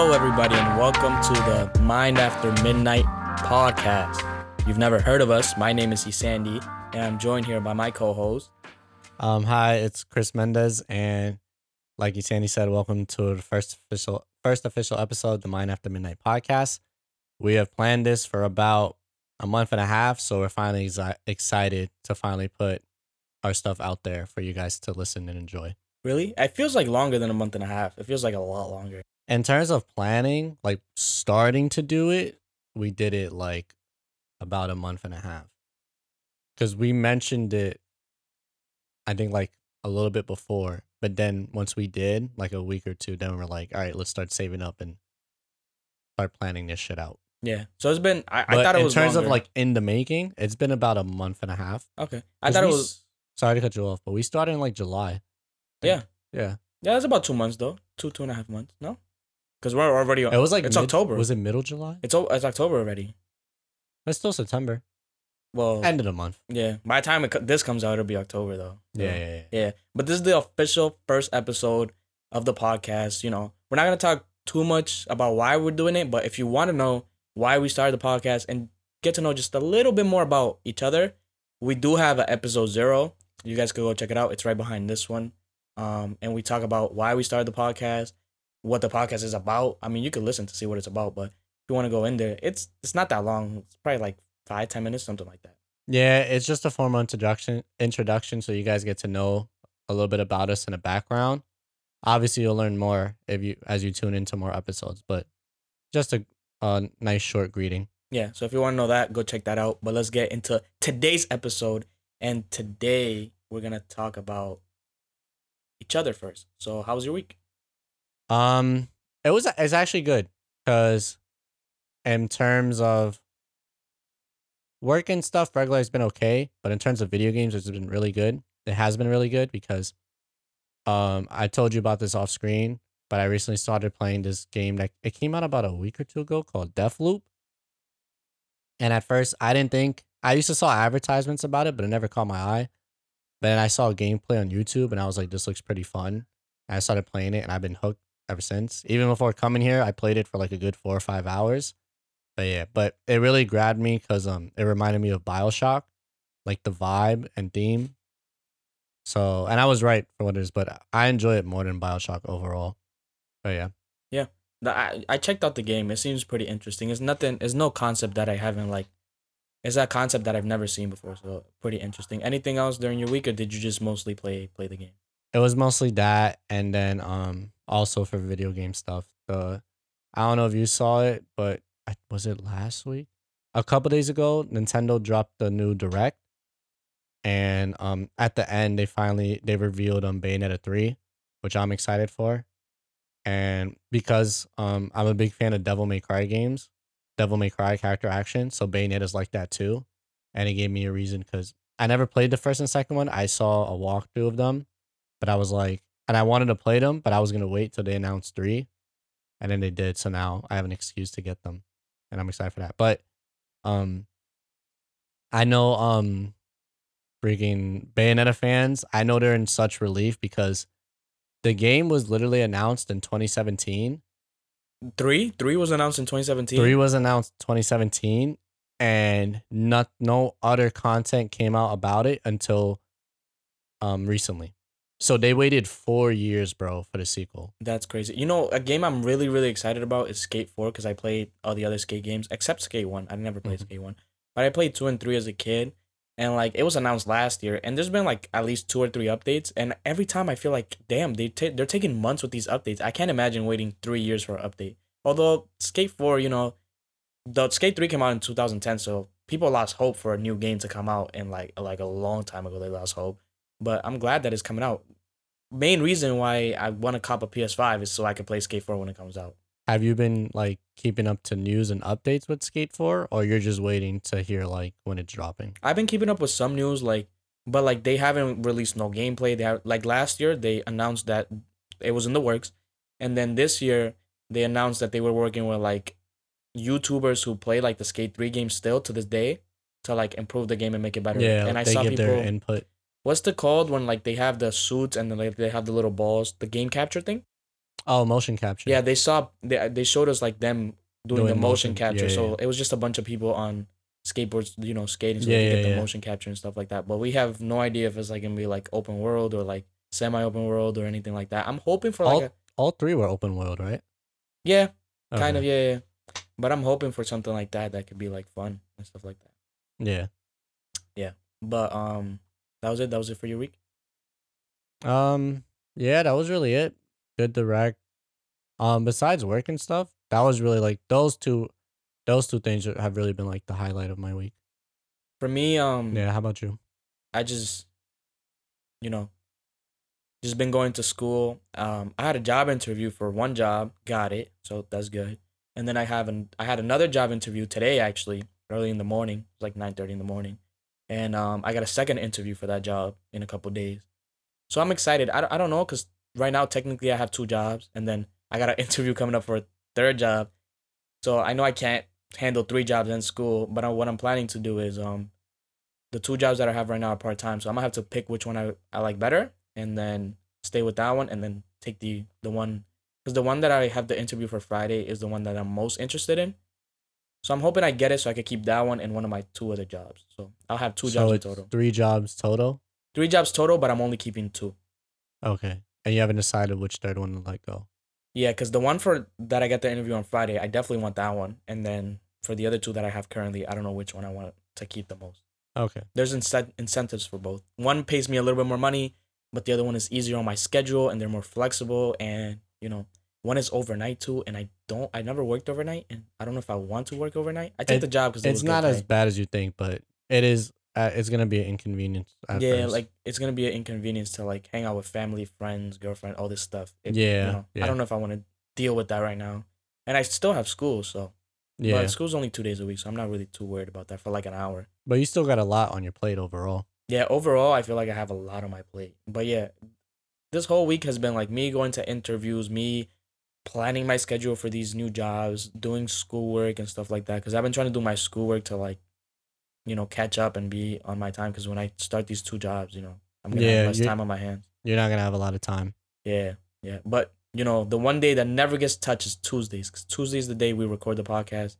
Hello, everybody, and welcome to the Mind After Midnight podcast. You've never heard of us. My name is Sandy, and I'm joined here by my co-host. Um, hi, it's Chris Mendez, and like Sandy said, welcome to the first official first official episode of the Mind After Midnight podcast. We have planned this for about a month and a half, so we're finally exi- excited to finally put our stuff out there for you guys to listen and enjoy. Really? It feels like longer than a month and a half. It feels like a lot longer. In terms of planning, like starting to do it, we did it like about a month and a half. Because we mentioned it, I think like a little bit before. But then once we did, like a week or two, then we're like, all right, let's start saving up and start planning this shit out. Yeah. So it's been. I, I thought it in was in terms longer. of like in the making, it's been about a month and a half. Okay. I thought it was. Sorry to cut you off, but we started in like July. Yeah. Yeah. Yeah, it's about two months though. Two two and a half months. No. Because we're already. It was like it's mid- October. Was it middle July? It's o- it's October already. It's still September. Well. End of the month. yeah. By the time it, co- this comes out, it'll be October though. Yeah, yeah, yeah. Yeah. But this is the official first episode of the podcast. You know, we're not gonna talk too much about why we're doing it, but if you want to know why we started the podcast and get to know just a little bit more about each other, we do have an episode zero. You guys could go check it out. It's right behind this one. Um, and we talk about why we started the podcast, what the podcast is about. I mean, you can listen to see what it's about, but if you want to go in there, it's it's not that long. It's probably like five, ten minutes, something like that. Yeah, it's just a formal introduction introduction so you guys get to know a little bit about us and a background. Obviously you'll learn more if you as you tune into more episodes, but just a, a nice short greeting. Yeah, so if you want to know that, go check that out. But let's get into today's episode. And today we're going to talk about each other first. So, how was your week? Um it was it's actually good cuz in terms of work and stuff regular has been okay, but in terms of video games it's been really good. It has been really good because um I told you about this off screen, but I recently started playing this game that it came out about a week or two ago called Deathloop. And at first I didn't think I used to saw advertisements about it, but it never caught my eye. But then I saw gameplay on YouTube and I was like, this looks pretty fun. And I started playing it and I've been hooked ever since. Even before coming here, I played it for like a good four or five hours. But yeah, but it really grabbed me because um it reminded me of Bioshock, like the vibe and theme. So and I was right for what it is, but I enjoy it more than Bioshock overall. But yeah. The, I, I checked out the game. It seems pretty interesting. It's nothing, it's no concept that I haven't like, it's a concept that I've never seen before. So, pretty interesting. Anything else during your week, or did you just mostly play play the game? It was mostly that and then um also for video game stuff. The I don't know if you saw it, but I, was it last week? A couple days ago, Nintendo dropped the new direct and um at the end they finally they revealed um Bayonetta 3, which I'm excited for. And because um I'm a big fan of Devil May Cry games, Devil May Cry character action, so Bayonetta's like that too. And it gave me a reason cuz I never played the first and second one. I saw a walkthrough of them but I was like, and I wanted to play them, but I was gonna wait till they announced three, and then they did. So now I have an excuse to get them, and I'm excited for that. But, um, I know um, freaking Bayonetta fans. I know they're in such relief because the game was literally announced in 2017. Three, three was announced in 2017. Three was announced 2017, and not no other content came out about it until um recently. So they waited four years, bro, for the sequel. That's crazy. You know, a game I'm really, really excited about is Skate 4 because I played all the other Skate games except Skate 1. I never played Mhm. Skate 1. But I played 2 and 3 as a kid. And like it was announced last year and there's been like at least two or three updates and every time I feel like damn they ta- they're taking months with these updates. I can't imagine waiting 3 years for an update. Although Skate 4, you know, the Skate 3 came out in 2010 so people lost hope for a new game to come out and like like a long time ago they lost hope. But I'm glad that it's coming out main reason why I want to cop a PS5 is so I can play Skate 4 when it comes out. Have you been like keeping up to news and updates with Skate 4 or you're just waiting to hear like when it's dropping? I've been keeping up with some news, like, but like they haven't released no gameplay. They have like last year they announced that it was in the works, and then this year they announced that they were working with like YouTubers who play like the Skate 3 game still to this day to like improve the game and make it better. Yeah, and I they saw give people. their input. What's the called when like they have the suits and then like they have the little balls, the game capture thing? Oh, motion capture. Yeah, they saw they they showed us like them doing, Doing the motion, motion- capture. yeah, so yeah. it was just a bunch of people on skateboards, you know, skating so Yeah, they get the motion capture and stuff like that. But we have no idea if it's like gonna be like open world or like semi open world or anything like that. I'm hoping for like All- a All three were open world, right? yeah, kind of yeah, yeah. But I'm hoping for something like that that could be like fun and stuff like that. Yeah. Yeah. But um, that was it. That was it for your week. Um. Yeah, that was really it. Good direct. Um. Besides work and stuff, that was really like those two. Those two things have really been like the highlight of my week. For me, um, Yeah. How about you? I just, you know, just been going to school. Um, I had a job interview for one job, got it, so that's good. And then I have an I had another job interview today actually, early in the morning, like nine thirty in the morning, and um, I got a second interview for that job in a couple days. So I'm excited. I, I don't know because right now technically I have two jobs, and then I got an interview coming up for a third job. So I know I can't handle three jobs in school, but I, what I'm planning to do is um the two jobs that I have right now are part time, so I'm gonna have to pick which one I, I like better, and then stay with that one, and then take the the one because the one that I have the interview for Friday is the one that I'm most interested in. So I'm hoping I get it so I could keep that one and one of my two other jobs. So I'll have two so jobs in total. three jobs total. Three jobs total, but I'm only keeping two. Okay. And you haven't decided which third one to let go. Yeah, because the one for that I got the interview on Friday, I definitely want that one, and then for the other two that I have currently, I don't know which one I want to keep the most. Okay. there's incent- incentives for both. One pays me a little bit more money, but the other one is easier on my schedule and they're more flexible. And you know, one is overnight too. And I don't, I never worked overnight, and I don't know if I want to work overnight. I take It- the job because It's not as bad as you think, but it is. Uh, it's gonna be an inconvenience. Yeah, first. like it's gonna be an inconvenience to like hang out with family, friends, girlfriend, all this stuff. It- Yeah, you know, yeah. I don't know if I want to deal with that right now. And I still have school, so yeah. but school's only two days a week, so I'm not really too worried about that for like an hour. But you still got a lot on your plate overall. yeah, overall, I feel like I have a lot on my plate. But yeah, this whole week has been like me going to interviews, me planning my schedule for these new jobs, doing schoolwork and stuff like that. Because I've been trying to do my schoolwork to like, you know, catch up and be on my time. Because when I start these two jobs, you know, I'm gonna Yeah, have less time on my hands. You're not gonna have a lot of time. Yeah, yeah. But you know, the one day that never gets touched is Tuesdays. Because Tuesdays is the day we record the podcast,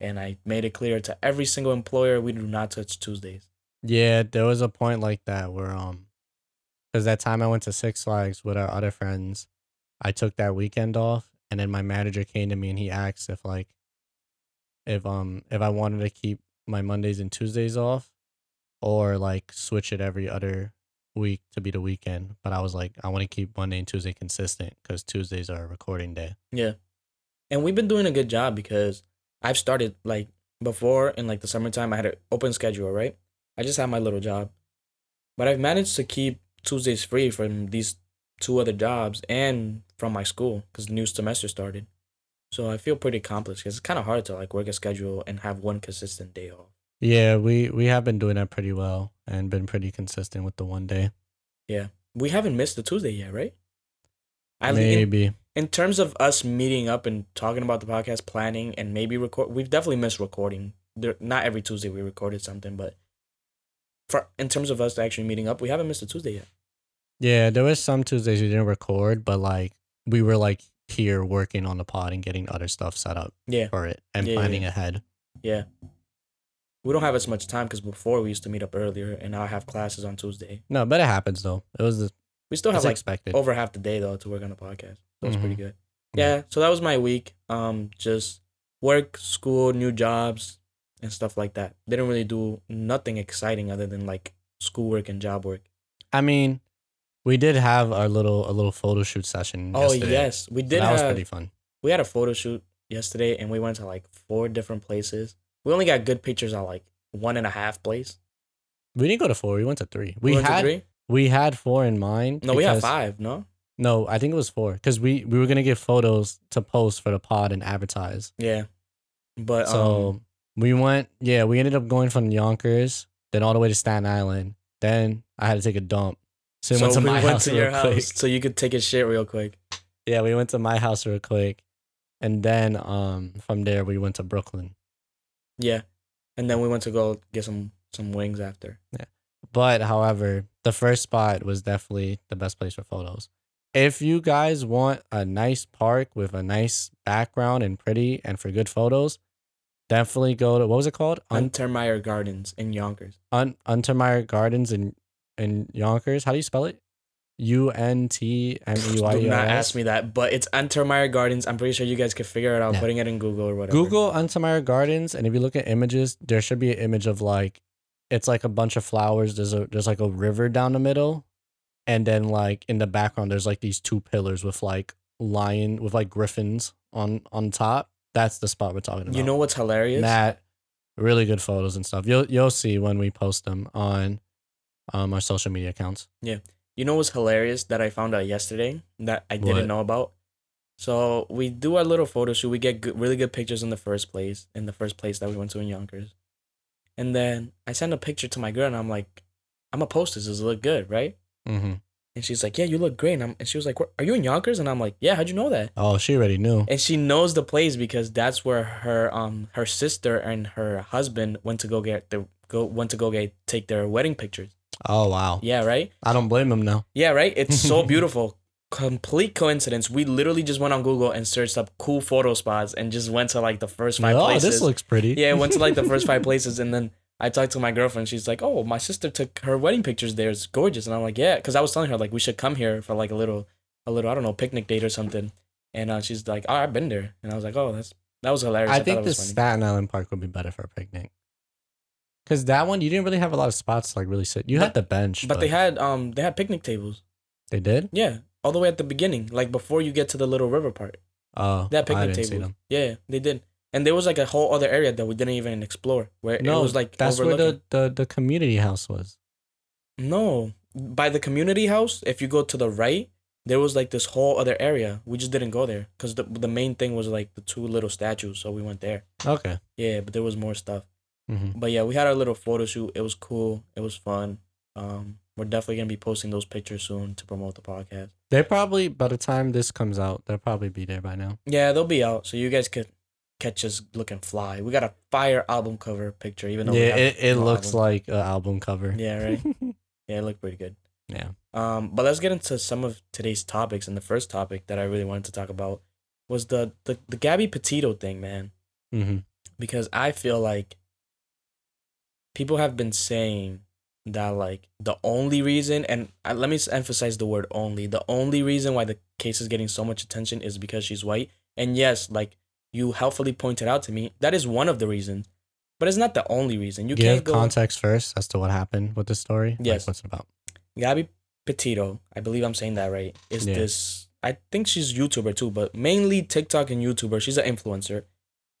and I made it clear to every single employer we do not touch Tuesdays. Yeah, there was a point like that where um, because that time I went to Six Flags with our other friends, I took that weekend off, and then my manager came to me and he asked if like, if um if I wanted to keep my Mondays and Tuesdays off, or like switch it every other week to be the weekend. But I was like, I want to keep Monday and Tuesday consistent because Tuesdays are recording day. Yeah. And we've been doing a good job because I've started like before in like the summertime I had an open schedule, right? I just had my little job. But I've managed to keep Tuesdays free from these two other jobs and from my school cuz the new semester started. So I feel pretty accomplished cuz it's kind of hard to like work a schedule and have one consistent day off. Yeah, we we have been doing that pretty well and been pretty consistent with the one day. Yeah, we haven't missed the Tuesday yet, right? I mean, in, Maybe. in terms of us meeting up and talking about the podcast, planning, and maybe record, we've definitely missed recording. There, not every Tuesday we recorded something, but for in terms of us actually meeting up, we haven't missed a Tuesday yet. Yeah, there was some Tuesdays we didn't record, but like we were like here working on the pod and getting other stuff set up Yeah, for it and Yeah, planning yeah. ahead. yeah. We don't have as much time because before we used to meet up earlier, and now I have classes on Tuesday. No, but it happens though. It was the, We still have like expected. over half the day though to work on the podcast. So it's pretty good. Yeah. Yeah. So that was my week. Um, just work, school, new jobs, and stuff like that. Didn't really do nothing exciting other than like schoolwork and job work. I mean, we did have our little a little photo shoot session. Oh yesterday, yes, we so did that was pretty fun. we had a photo shoot yesterday, and we went to like four different places. We only got good pictures on like one and a half place. We didn't go to four. We went to three. We, to had three. we had four in mind. No, we had five. No. No, I think it was four because we we were gonna get photos to post for the pod and advertise. Yeah. But So um, we went, yeah, we ended up going from Yonkers, then all the way to Staten Island. Then I had to take a dump. So we went to we my went house to real your quick. house so you could take a shit real quick. Yeah, we went to my house real quick. And then um from there we went to Brooklyn. Yeah. And then we went to go get some some wings after. Yeah. But however, the first spot was definitely the best place for photos. if you guys want a nice park with a nice background and pretty and for good photos, definitely go to what was it called? Un- Untermyer Gardens in Yonkers. Un- Untermyer Gardens in in Yonkers. How do you spell it? U N T M E Y Do not ask me that, but it's Untermyer Gardens. I'm pretty sure you guys could figure it out Yeah. putting it in Google or whatever. Google Untermyer Gardens, and if you look at images, there should be an image of like it's like a bunch of flowers. There's a there's like a river down the middle, and then like in the background, there's like these two pillars with like lion with like griffins on on top. That's the spot we're talking about. You know what's hilarious? Matt, really good photos and stuff. You'll you'll see when we post them on um our social media accounts. Yeah. You know what's hilarious that I found out yesterday that I didn't What? know about? So we do our little photo shoot. We get good, really good pictures in the first place, in the first place that we went to in Yonkers. And then I send a picture to my girl and I'm like, I'm gonna post this. Does it look good, right? Mm-hmm. And she's like, Yeah, you look great. And, I'm, and she was like, Are you in Yonkers? And I'm like, Yeah, how'd you know that? Oh, she already knew. And she knows the place because that's where her um her sister and her husband went to go get the go went to go get take their wedding pictures. Oh wow. Yeah, right. I don't blame him now. Yeah, right. It's so beautiful. Complete coincidence. We literally just went on Google and searched up cool photo spots and just went to like the first five oh, places. Oh this looks pretty. yeah, went to like the first five places and then I talked to my girlfriend. She's like, "Oh, my sister took her wedding pictures there. It's gorgeous." And I'm like, "Yeah," because I was telling her like we should come here for like a little, a little I don't know picnic date or something. And uh, she's like, "Oh, I've been there." And I was like, "Oh, that's that was hilarious." I thought think the. Staten Island Park would be better for a picnic. Cause that one you didn't really have a lot of spots to like really sit. You had the bench, but they had um they had picnic tables. they did. Yeah, all the way at the beginning, like before you get to the little river part. Oh, that picnic them. Yeah, they did. And there was like a whole other area that we didn't even explore where No, it was like that's where the, the the community house was. No, by the community house, if you go to the right, there was like this whole other area. We just didn't go there because the the main thing was like the two little statues, so we went there. Okay. Yeah, but there was more stuff. Hmm But yeah, we had our little photo shoot. It was cool. It was fun. Um, we're definitely gonna be posting those pictures soon to promote the podcast. They probably by the time this comes out, they'll probably be there by now. Yeah, they'll be out, so you guys could catch us looking fly. We got a fire album cover picture, even though Yeah, it, it no looks album. like an album cover. Yeah, right. Yeah, it looked pretty good. Yeah. Um, but let's get into some of today's topics. And the first topic that I really wanted to talk about was the the, the Gabby Petito thing, man. hmm Because I feel like people have been saying that like the only reason, and uh, let me emphasize the word only, the only reason why the case is getting so much attention is because she's white. And yes, like you helpfully pointed out to me, that is one of the reasons. But it's not the only reason. You Give can't go. context first as to what happened with the story. Like, Yes. what's it about? Gabby Petito, I believe I'm saying that right, is Yeah. this I think she's YouTuber too, but mainly TikTok and YouTuber. She's an influencer.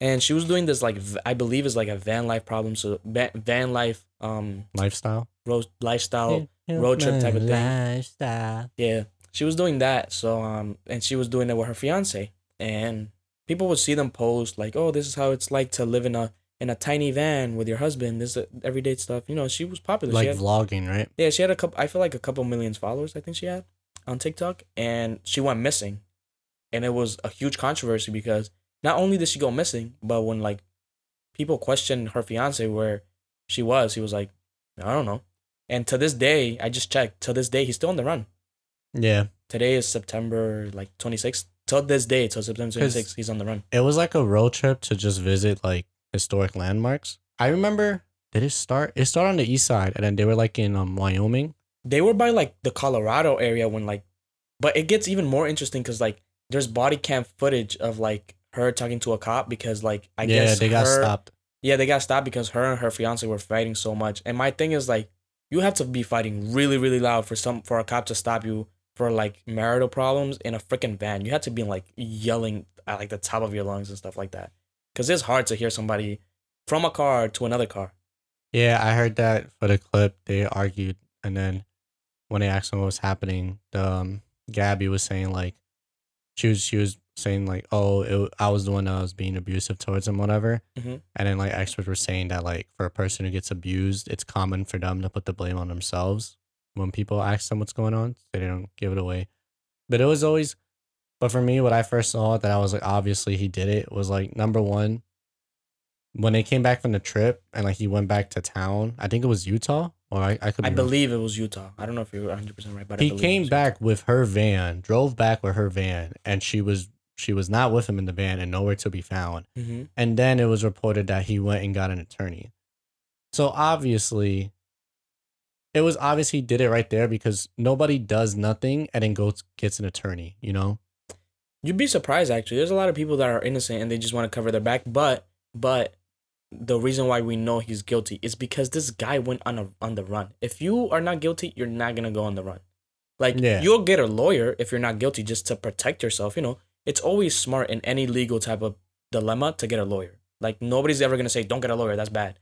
And she was doing this like I believe is like a van life problem, so van, van life um Lifestyle. road lifestyle. road trip type of thing. Lifestyle. Yeah. She was doing that. So um and she was doing it with her fiance. And people would see them post like, "Oh, this is how it's like to live in a in a tiny van with your husband. This is everyday stuff." You know, she was popular. Like she had, vlogging, right? yeah, she had a couple. I feel like a couple millions followers. I think she had on TikTok, and she went missing, and it was a huge controversy because not only did she go missing, but when like people questioned her fiance where she was, he was like, I don't know. And to this day, I just checked. To this day, he's still on the run. Yeah. Today is September like twenty sixth. Till this day, till September twenty sixth, he's on the run. It was like a road trip to just visit like historic landmarks. I remember. Did it start? It started on the east side, and then they were like in um Wyoming. They were by like the Colorado area when like, but it gets even more interesting because like there's body cam footage of like her talking to a cop because like I yeah, guess they got her- stopped. Yeah, they got stopped because her and her fiance were fighting so much. And my thing is like, you have to be fighting really, really loud for some for a cop to stop you for like marital problems in a freaking van. You have to be like yelling at like the top of your lungs and stuff like that. Cause it's hard to hear somebody from a car to another car. Yeah, I heard that for the clip. They argued, and then when they asked him what was happening, the um, Gabby was saying like, she was she was saying like, oh, it, I was the one that was being abusive towards him, whatever. Mhm. And then like experts were saying that like for a person who gets abused, it's common for them to put the blame on themselves when people ask them what's going on, so they don't give it away. But it was always, but for me, what I first saw that I was like, obviously he did it was like number one, when they came back from the trip and like he went back to town. I think it was Utah, or I, I could. Be I believe it was Utah. I don't know if you're 100 percent right, but he came back with her van, drove back with her van, and she was she was not with him in the van and nowhere to be found. Mhm. And then it was reported that he went and got an attorney. So obviously, it was obvious he did it right there because nobody does nothing and then goes gets an attorney. You know? You'd be surprised actually. There's a lot of people that are innocent and they just want to cover their back, but but the reason why we know he's guilty is because this guy went on a on the run. If you are not guilty, you're not gonna go on the run. Like Yeah. you'll get a lawyer if you're not guilty just to protect yourself. You know, it's always smart in any legal type of dilemma to get a lawyer. Like nobody's ever gonna say don't get a lawyer. That's bad.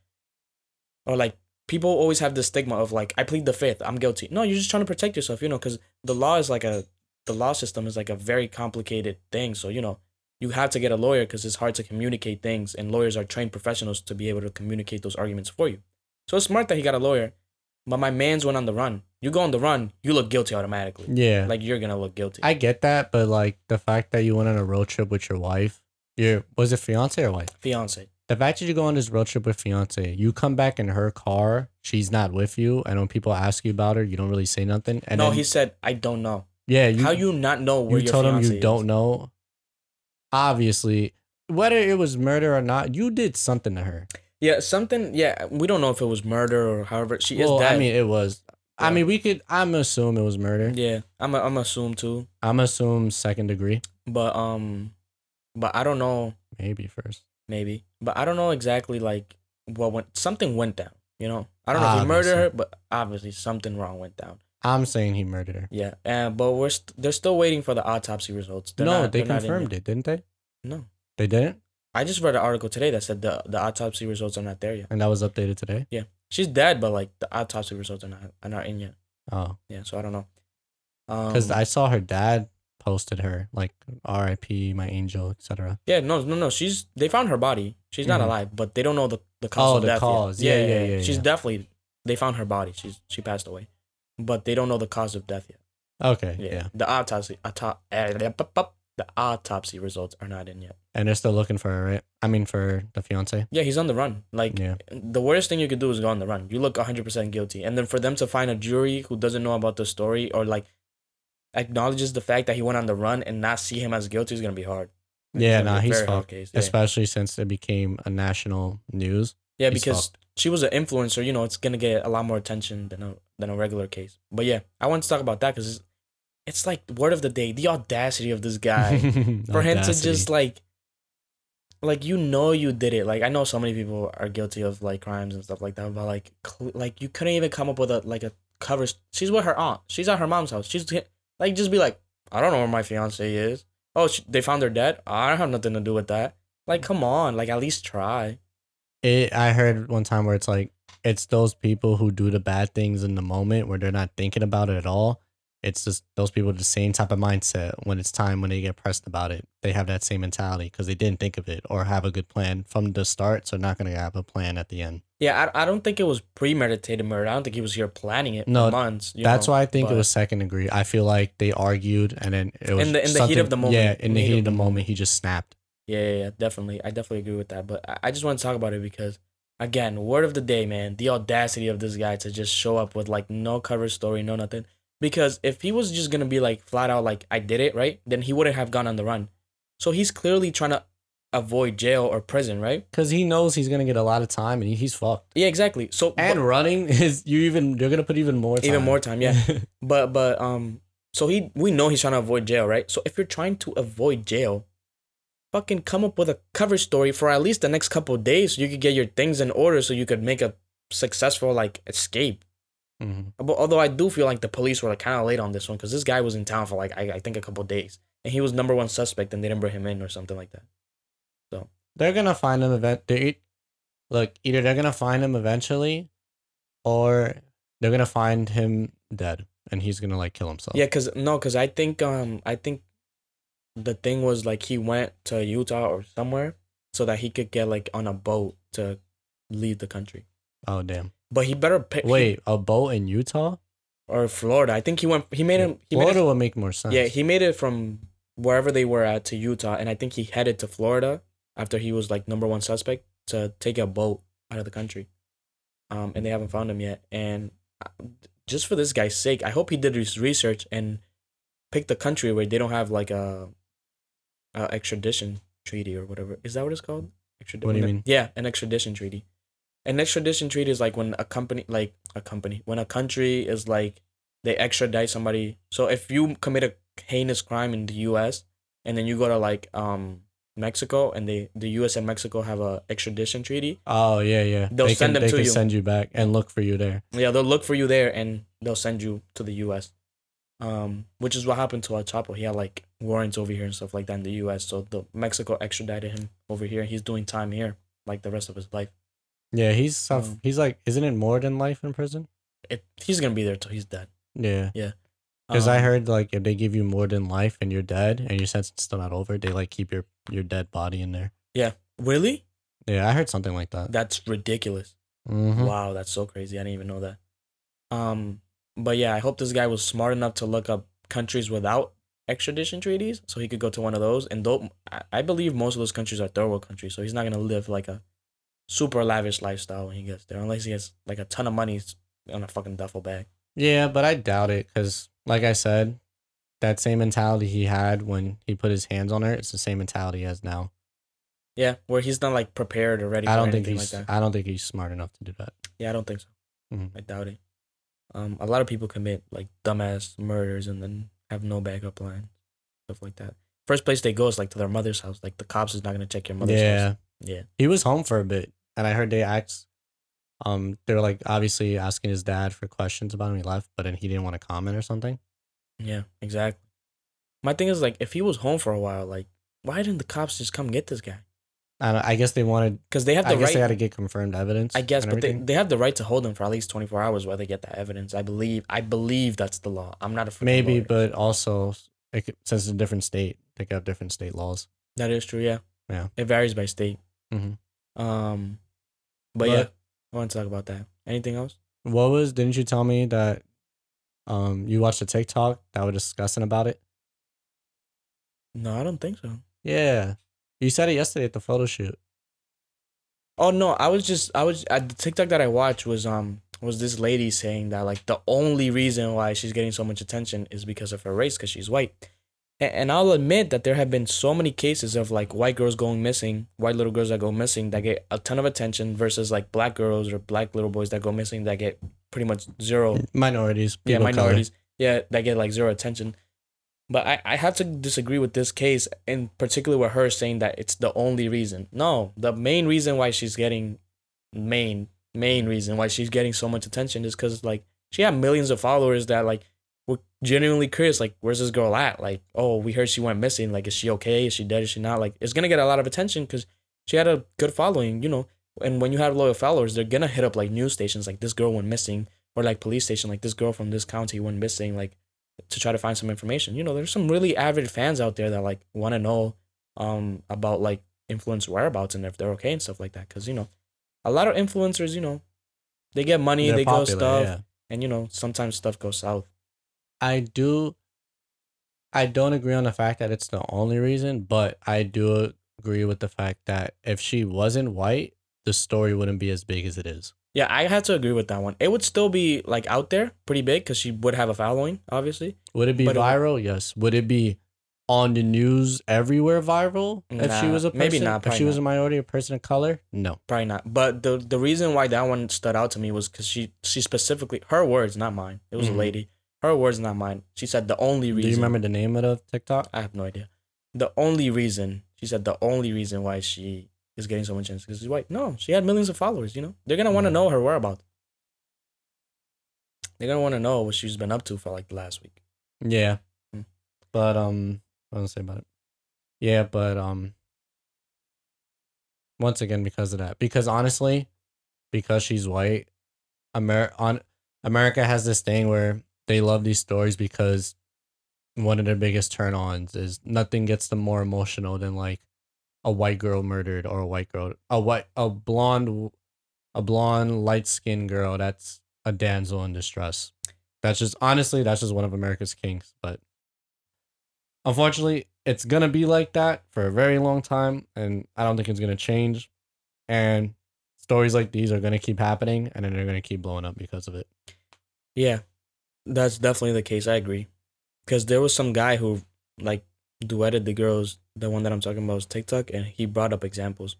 Or like people always have this stigma of like I plead the fifth. I'm guilty. No, you're just trying to protect yourself. You know, because the law is like a the law system is like a very complicated thing. So you know you have to get a lawyer because it's hard to communicate things, and lawyers are trained professionals to be able to communicate those arguments for you. So it's smart that he got a lawyer. But my man's went on the run. You go on the run, you look guilty automatically. Yeah. Like you're gonna look guilty. I get that, but like the fact that you went on a road trip with your wife, your was it fiance or wife? Fiance. The fact that you go on this road trip with fiance, you come back in her car, she's not with you, and when people ask you about her, you don't really say nothing. And no, then, he said I don't know. yeah, you How you not know where you told him you don't know. Obviously, whether it was murder or not, you did something to her. Yeah, something. Yeah, we don't know if it was murder or however she is well, dead. I mean, it was. I mean, we could. I'm assume it was murder. yeah, I'm a, I'm assume too, I'm assume second degree, but um, but I don't know maybe first. maybe, but I don't know exactly like what went. Something went down. You know, I don't know if he murdered her, but obviously something wrong went down. I'm saying he murdered her. Yeah, and but we're st- they're still waiting for the autopsy results. They're no, not- they they're not in confirmed it, didn't they? No, They didn't, I just read an article today that said the the autopsy results are not there yet. and that was updated today. Yeah. She's dead, but like the autopsy results are not are not in yet. Oh, Yeah, so I don't know. Um, because I saw her dad posted her like R.I.P. my angel, etc. Yeah, no, no, no. She's they found her body. She's not Mhm. alive, but they don't know the the cause Oh, of the death. cause. Yet. Yeah, yeah, yeah, She's yeah. definitely they found her body. She's she passed away, but they don't know the cause of death yet. Okay, Yeah, yeah. the autopsy auto, eh, the autopsy results are not in yet. and they're still looking for her, right? I mean, for the fiance. Yeah, he's on the run. Like Yeah. the worst thing you could do is go on the run. You look hundred percent guilty, and then for them to find a jury who doesn't know about the story or like acknowledges the fact that he went on the run and not see him as guilty is gonna be hard. It's Yeah, nah, he's very fucked. case. Yeah. Especially since it became a national news. Yeah, He's because fucked. she was an influencer. You know, it's gonna get a lot more attention than a than a regular case. But yeah, I want to talk about that because it's, like word of the day: the audacity of this guy for him to just like, like you know you did it. Like I know so many people are guilty of like crimes and stuff like that, but like cl- like you couldn't even come up with a like a cover. She's with her aunt. She's at her mom's house. She's like just be like, I don't know where my fiance is. Oh, she, they found her dead. I have nothing to do with that. Like, come on, like at least try. It, I heard one time where it's like it's those people who do the bad things in the moment where they're not thinking about it at all. It's just those people with the same type of mindset when it's time when they get pressed about it. They have that same mentality because they didn't think of it or have a good plan from the start. So they're not going to have a plan at the end. Yeah, I, I don't think it was premeditated murder. I don't think he was here planning it No, for months. you That's know, why I think it was second degree. I feel like they argued and then it was In the- in the heat of the moment. Yeah, in the heat of the moment, he just snapped. Yeah, yeah, yeah, definitely. I definitely agree with that. But I, I just want to talk about it because, again, word of the day, man, the audacity of this guy to just show up with like no cover story, no nothing. Because if he was just gonna be like flat out like I did it, right? Then he wouldn't have gone on the run. So he's clearly trying to avoid jail or prison, right? Because he knows he's gonna get a lot of time and he's fucked. Yeah, exactly. So And but- running is you even you're gonna put even more time. even more time, yeah. But but um so he we know he's trying to avoid jail, right? So if you're trying to avoid jail, fucking come up with a cover story for at least the next couple of days so you could get your things in order so you could make a successful like escape. Mhm. But although I do feel like the police were like kind of late on this one because this guy was in town for like I, I think a couple of days and he was number one suspect and they didn't bring him in or something like that. So they're gonna find him event. They look either they're gonna find him eventually, or they're gonna find him dead and he's gonna like kill himself. Yeah, cause no, cause I think um I think the thing was like he went to Utah or somewhere so that he could get like on a boat to leave the country. Oh damn. But he better pick Wait, a boat in Utah? or Florida. I think he went. He made him. He Florida made would make more sense. it, yeah, he made it from wherever they were at to Utah, and I think he headed to Florida after he was like number one suspect. to take a boat out of the country, um, and they haven't found him yet. And uh, just for this guy's sake, I hope he did his research and picked a country where they don't have like a, a extradition treaty or whatever. Is that what it's called? What do you mean? Yeah, an extradition treaty. An extradition treaty is like when a company, like a company, when a country is like they extradite somebody. So if you commit a heinous crime in the U.S. and then you go to like um Mexico and they the U.S. and Mexico have a extradition treaty, Oh yeah, yeah. They'll they send can, them they to can you. send you back and look for you there. yeah, they'll look for you there and they'll send you to the U.S. Um, which is what happened to El Chapo. He had like warrants over here and stuff like that in the U.S. So the Mexico extradited him over here. He's doing time here like the rest of his life. Yeah, he's suff- Um, he's like, isn't it more than life in prison? It, he's gonna be there till he's dead. Yeah, yeah. because I Um, heard like if they give you more than life and you're dead and your sentence still not over, they like keep your your dead body in there. Yeah, really? Yeah, I heard something like that. That's ridiculous. Mm-hmm. Wow, that's so crazy. I didn't even know that. Um, but yeah, I hope this guy was smart enough to look up countries without extradition treaties, so he could go to one of those. And though I- I believe most of those countries are third world countries, so he's not gonna live like a super lavish lifestyle when he gets there, unless he has like a ton of money on a fucking duffel bag. Yeah, but I doubt it because, like I said, that same mentality he had when he put his hands on her, it's the same mentality he has now. Yeah, where he's not like prepared or ready. I don't think he's. like that. I don't think he's smart enough to do that. Yeah, I don't think so. Mhm. I doubt it. Um, a lot of people commit like dumbass murders and then have no backup plan, stuff like that. First place they go is like to their mother's house. Like the cops is not gonna check your mother's yeah, house. Yeah. he was home for a bit, and I heard they asked. Um, they were like obviously asking his dad for questions about him. He left, but then he didn't want to comment or something. Yeah, exactly. My thing is like if he was home for a while, like why didn't the cops just come get this guy? And I guess they wanted. Because they have the I guess right. they had to get confirmed evidence. I guess, but they, they have the right to hold him for at least twenty four hours while they get that evidence. I believe. I believe that's the law. I'm not a maybe, lawyer. but also it since it's a different state, they got different state laws. that is true. Yeah. Yeah. It varies by state. Mhm. Um, but, But- yeah, I want to talk about that. Anything else? What was? Didn't you tell me that? Um, you watched a TikTok that was discussing about it. No, I don't think so. Yeah, you said it yesterday at the photo shoot. Oh no, I was just I was at the TikTok that I watched was um was this lady saying that like the only reason why she's getting so much attention is because of her race because she's white. And, I'll admit that there have been so many cases of like white girls going missing, white little girls that go missing that get a ton of attention versus like black girls or black little boys that go missing that get pretty much zero Minorities, yeah, minorities. Yeah, that get like zero attention. But I, I have to disagree with this case, in particular with her saying that it's the only reason. No, the main reason why she's getting main main reason why she's getting so much attention is because like she had millions of followers that like were genuinely curious, like where's this girl at? Like, oh, we heard she went missing. Like, is she okay? Is she dead? Is she not? Like, it's gonna get a lot of attention because she had a good following, you know. And when you have loyal followers, they're gonna hit up like news stations, like this girl went missing, or like police station, like this girl from this county went missing, like to try to find some information. You know, there's some really avid fans out there that like want to know um about like influence whereabouts and if they're okay and stuff like that. Cause you know, a lot of influencers, you know, they get money, They're they go stuff, yeah. and you know, sometimes stuff goes south. I do. I don't agree on the fact that it's the only reason, but I do agree with the fact that if she wasn't white, the story wouldn't be as big as it is. Yeah, I had to agree with that one. It would still be like out there, pretty big, because she would have a following, obviously. Would it be But it would- viral? yes. Would it be on the news everywhere viral if she was a person? maybe not, If she probably was a minority a person of color? No. Probably not. But the the reason why that one stood out to me was because she she specifically her words, not mine. It was Mhm. a lady. Her words, not mine. She said the only reason. Do you remember the name of the TikTok? I have no idea. The only reason she said the only reason why she is getting so much attention because she's white. No, she had millions of followers. You know, they're gonna want to Mhm. know her whereabouts. They're gonna want to know what she's been up to for like the last week. Yeah. Hmm. But um I was I say about it? Yeah, but um once again because of that. Because honestly, because she's white, Amer- on America has this thing where they love these stories because one of their biggest turn ons is nothing gets them more emotional than like a white girl murdered or a white girl a white a blonde a blonde light skinned girl that's a damsel in distress. That's just honestly, that's just one of America's kinks. But unfortunately, it's gonna be like that for a very long time, and I don't think it's gonna change. and stories like these are gonna keep happening, and then they're gonna keep blowing up because of it. Yeah, that's definitely the case. I agree. Because there was some guy who like duetted the girls. The one that I'm talking about was TikTok, and he brought up examples.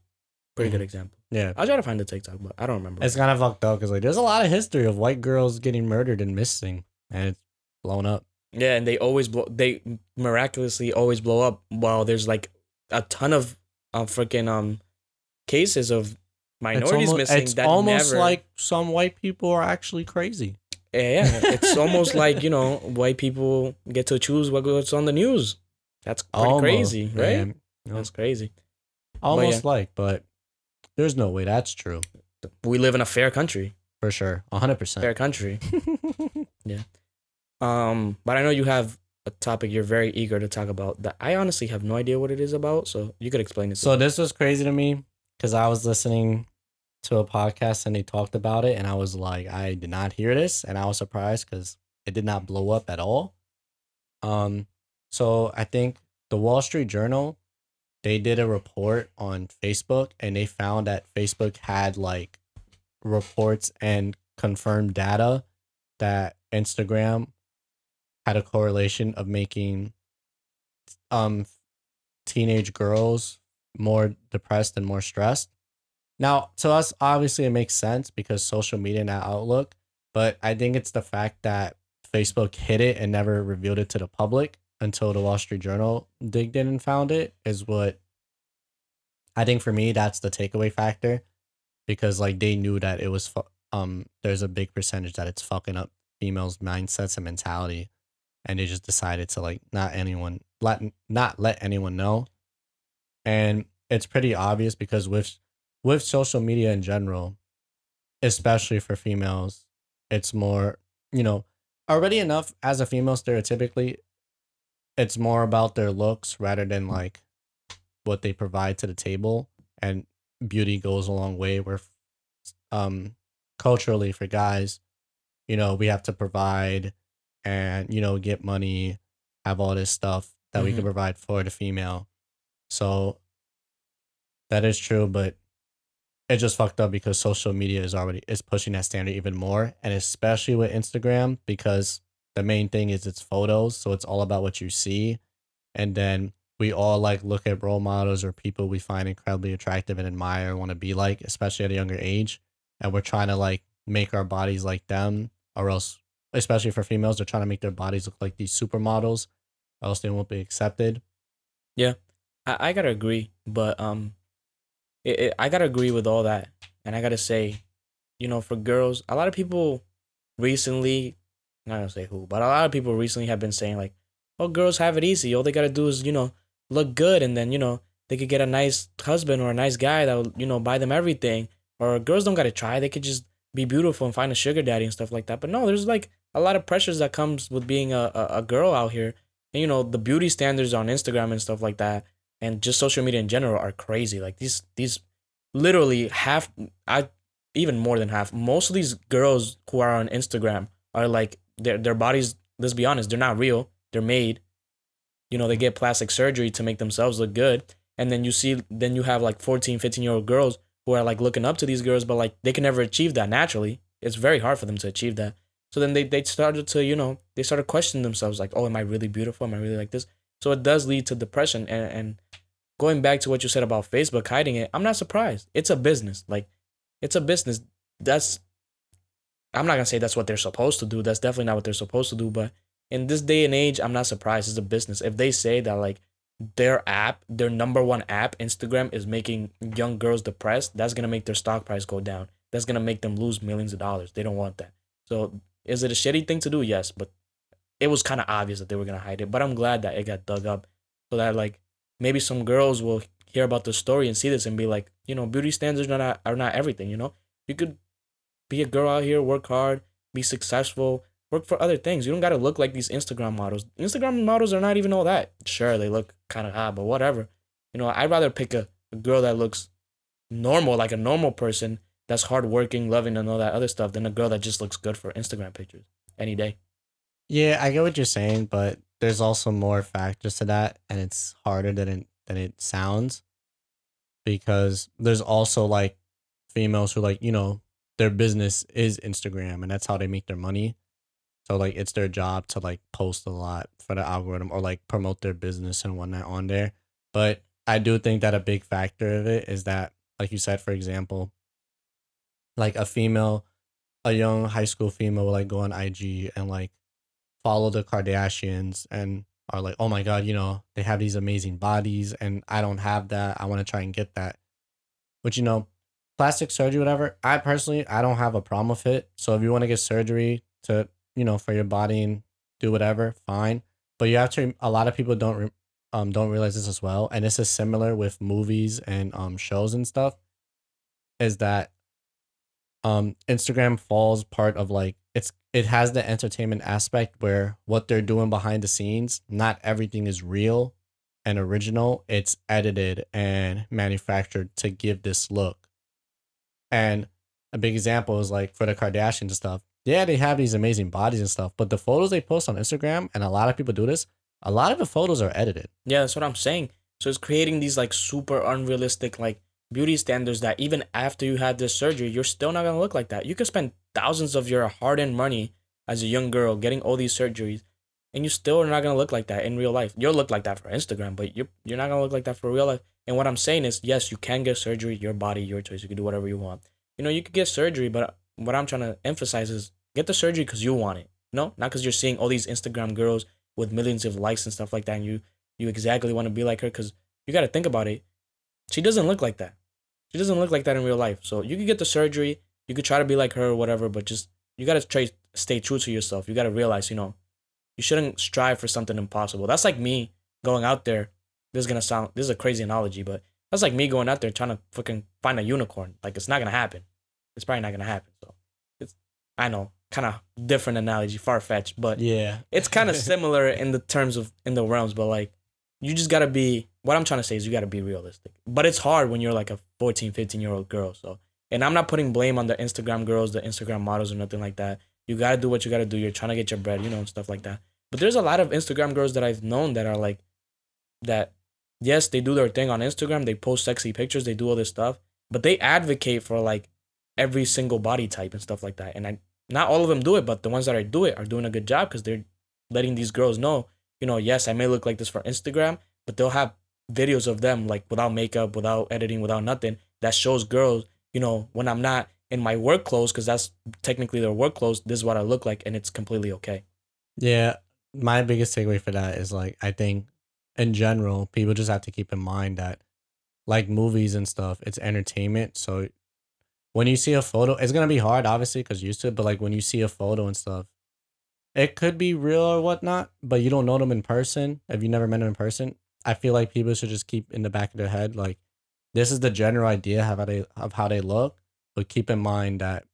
Pretty good Mhm. example. Yeah, I'll try to find the TikTok, but I don't remember. it's kind of fucked up because like there's a lot of history of white girls getting murdered and missing, and it's blown up. yeah, and they always blow. They miraculously always blow up. While there's like a ton of uh, freaking um cases of It's minorities almost, missing it's that almost never. like some white people are actually crazy. Yeah, yeah, it's almost like you know white people get to choose what goes on the news. That's pretty Almost, crazy, right? That's crazy. Almost like, but there's no way that's true We live in a fair country. for sure. hundred percent. Fair country. Yeah. Um, but I know you have a topic you're very eager to talk about that I honestly have no idea what it is about. So you could explain it. So me. this was crazy to me because I was listening to a podcast and they talked about it, and I was like, I did not hear this, and I was surprised because it did not blow up at all. Um, so I think the Wall Street Journal they did a report on Facebook, and they found that Facebook had like reports and confirmed data that Instagram had a correlation of making um teenage girls more depressed and more stressed. Now, to us, obviously, it makes sense because social media and outlook, but I think it's the fact that Facebook hid it and never revealed it to the public until the Wall Street Journal digged in and found it is what I think for me, that's the takeaway factor because, like, they knew that it was, fu- um, there's a big percentage that it's fucking up females' mindsets and mentality. And they just decided to, like, not anyone, let, not let anyone know and it's pretty obvious because with with social media in general especially for females it's more you know already enough as a female stereotypically it's more about their looks rather than like what they provide to the table and beauty goes a long way where um culturally for guys you know we have to provide and you know get money have all this stuff that we can Mhm. provide for the female so that is true, but it just fucked up because social media is already is pushing that standard even more, and especially with Instagram because the main thing is it's photos, so it's all about what you see, and then we all like look at role models or people we find incredibly attractive and admire want to be like, especially at a younger age, and we're trying to like make our bodies like them, or else, especially for females, they're trying to make their bodies look like these supermodels, or else they won't be accepted. Yeah. I, I gotta agree, but um, it, it, I gotta agree with all that, and I gotta say, you know, for girls, a lot of people recently, I'm not gonna say who, but a lot of people recently have been saying like, oh, girls have it easy. All they gotta do is you know look good, and then you know they could get a nice husband or a nice guy that will you know buy them everything. Or girls don't gotta try; they could just be beautiful and find a sugar daddy and stuff like that. But no, there's like a lot of pressures that comes with being a, a, a girl out here. And you know, the beauty standards on Instagram and stuff like that and just social media in general are crazy. Like these these literally half I even more than half. Most of these girls who are on Instagram are like their their bodies, let's be honest, they're not real. They're made. You know, they get plastic surgery to make themselves look good. And then you see then you have like 14, 15 year old girls who are like looking up to these girls, but like they can never achieve that naturally. It's very hard for them to achieve that. So then they, they started to, you know, they started questioning themselves like, oh, am I really beautiful? Am I really like this? So it does lead to depression. And, and going back to what you said about Facebook hiding it, I'm not surprised. It's a business. Like, it's a business. That's, I'm not going to say that's what they're supposed to do. That's definitely not what they're supposed to do. But in this day and age, I'm not surprised. It's a business. If they say that, like, their app, their number one app, Instagram, is making young girls depressed, that's going to make their stock price go down. That's going to make them lose millions of dollars. They don't want that. So, is it a shitty thing to do? Yes. But it was kind of obvious that they were to hide it. But I'm glad that it got dug up so that, like, maybe some girls will hear about the story and see this and be like, you know, beauty standards are not are not everything. You know, you could be a girl out here, work hard, be successful, work for other things. You don't gotta look like these Instagram models. Instagram models are not even all that. Sure, they look kind of hot, but whatever. You know, I'd rather pick a, a girl that looks normal, like a normal person that's hardworking, loving, and all that other stuff, than a girl that just looks good for Instagram pictures any day. Yeah, I get what you're saying, but there's also more factors to that, and it's harder than it than it sounds. because there's also like females who like you know their business is Instagram and that's how they make their money. So like it's their job to like post a lot for the algorithm or like promote their business and whatnot on there. But I do think that a big factor of it is that, like you said, for example, like a female, a young high school female will like go on IG and like follow the Kardashians and are like, oh my God, you know, they have these amazing bodies and I don't have that. I want to try and get that. But, you know, plastic surgery, whatever, I personally, I don't have a problem with it. So if you want to get surgery to, you know, for your body and do whatever, fine. But you have to, a lot of people don't, um, don't realize this as well. And this is similar with movies and um, shows and stuff is that um, Instagram falls part of like, it has the entertainment aspect where what they're doing behind the scenes, not everything is real and original. It's edited and manufactured to give this look. And a big example is like for the Kardashians and stuff. Yeah, they have these amazing bodies and stuff, but the photos they post on Instagram, and a lot of people do this, a lot of the photos are edited. Yeah, that's what I'm saying. So it's creating these like super unrealistic like beauty standards that even after you had this surgery, you're still not gonna look like that. You could spend thousands of your hard-earned money as a young girl getting all these surgeries, and you still are not gonna look like that in real life. You'll look like that for Instagram, but you're you're not gonna look like that for real life. And what I'm saying is, yes, you can get surgery, your body, your choice. You can do whatever you want. You know, you could get surgery, but what I'm trying to emphasize is get the surgery because you want it. No, not because you're seeing all these Instagram girls with millions of likes and stuff like that, and you you exactly want to be like her. Because you got to think about it. She doesn't look like that. She doesn't look like that in real life. So you could get the surgery. You could try to be like her or whatever, but just you gotta try stay true to yourself. You gotta realize, you know, you shouldn't strive for something impossible. That's like me going out there. This is gonna sound this is a crazy analogy, but that's like me going out there trying to fucking find a unicorn. Like it's not gonna happen. It's probably not gonna happen. So it's I know, kind of different analogy, far fetched, but Yeah. it's kind of similar in the terms of in the realms, but like you just gotta be what I'm trying to say is you gotta be realistic. But it's hard when you're like a 14, 15 year old girl. So and I'm not putting blame on the Instagram girls, the Instagram models or nothing like that. You gotta do what you gotta do. You're trying to get your bread, you know, and stuff like that. But there's a lot of Instagram girls that I've known that are like that yes, they do their thing on Instagram, they post sexy pictures, they do all this stuff, but they advocate for like every single body type and stuff like that. And I not all of them do it, but the ones that I do it are doing a good job because they're letting these girls know, you know, yes, I may look like this for Instagram, but they'll have videos of them like without makeup, without editing, without nothing that shows girls, you know, when I'm not in my work clothes, because that's technically their work clothes, this is what I look like, and it's completely okay. Yeah, my biggest takeaway for that is like I think in general, people just have to keep in mind that like movies and stuff, it's entertainment. So when you see a photo, it's gonna be hard, obviously, because used to it. But like when you see a photo and stuff, it could be real or whatnot, but you don't know them in person. If you never met them in person, I feel like people should just keep in the back of their head like this is the general idea of how they of how they look, but keep in mind that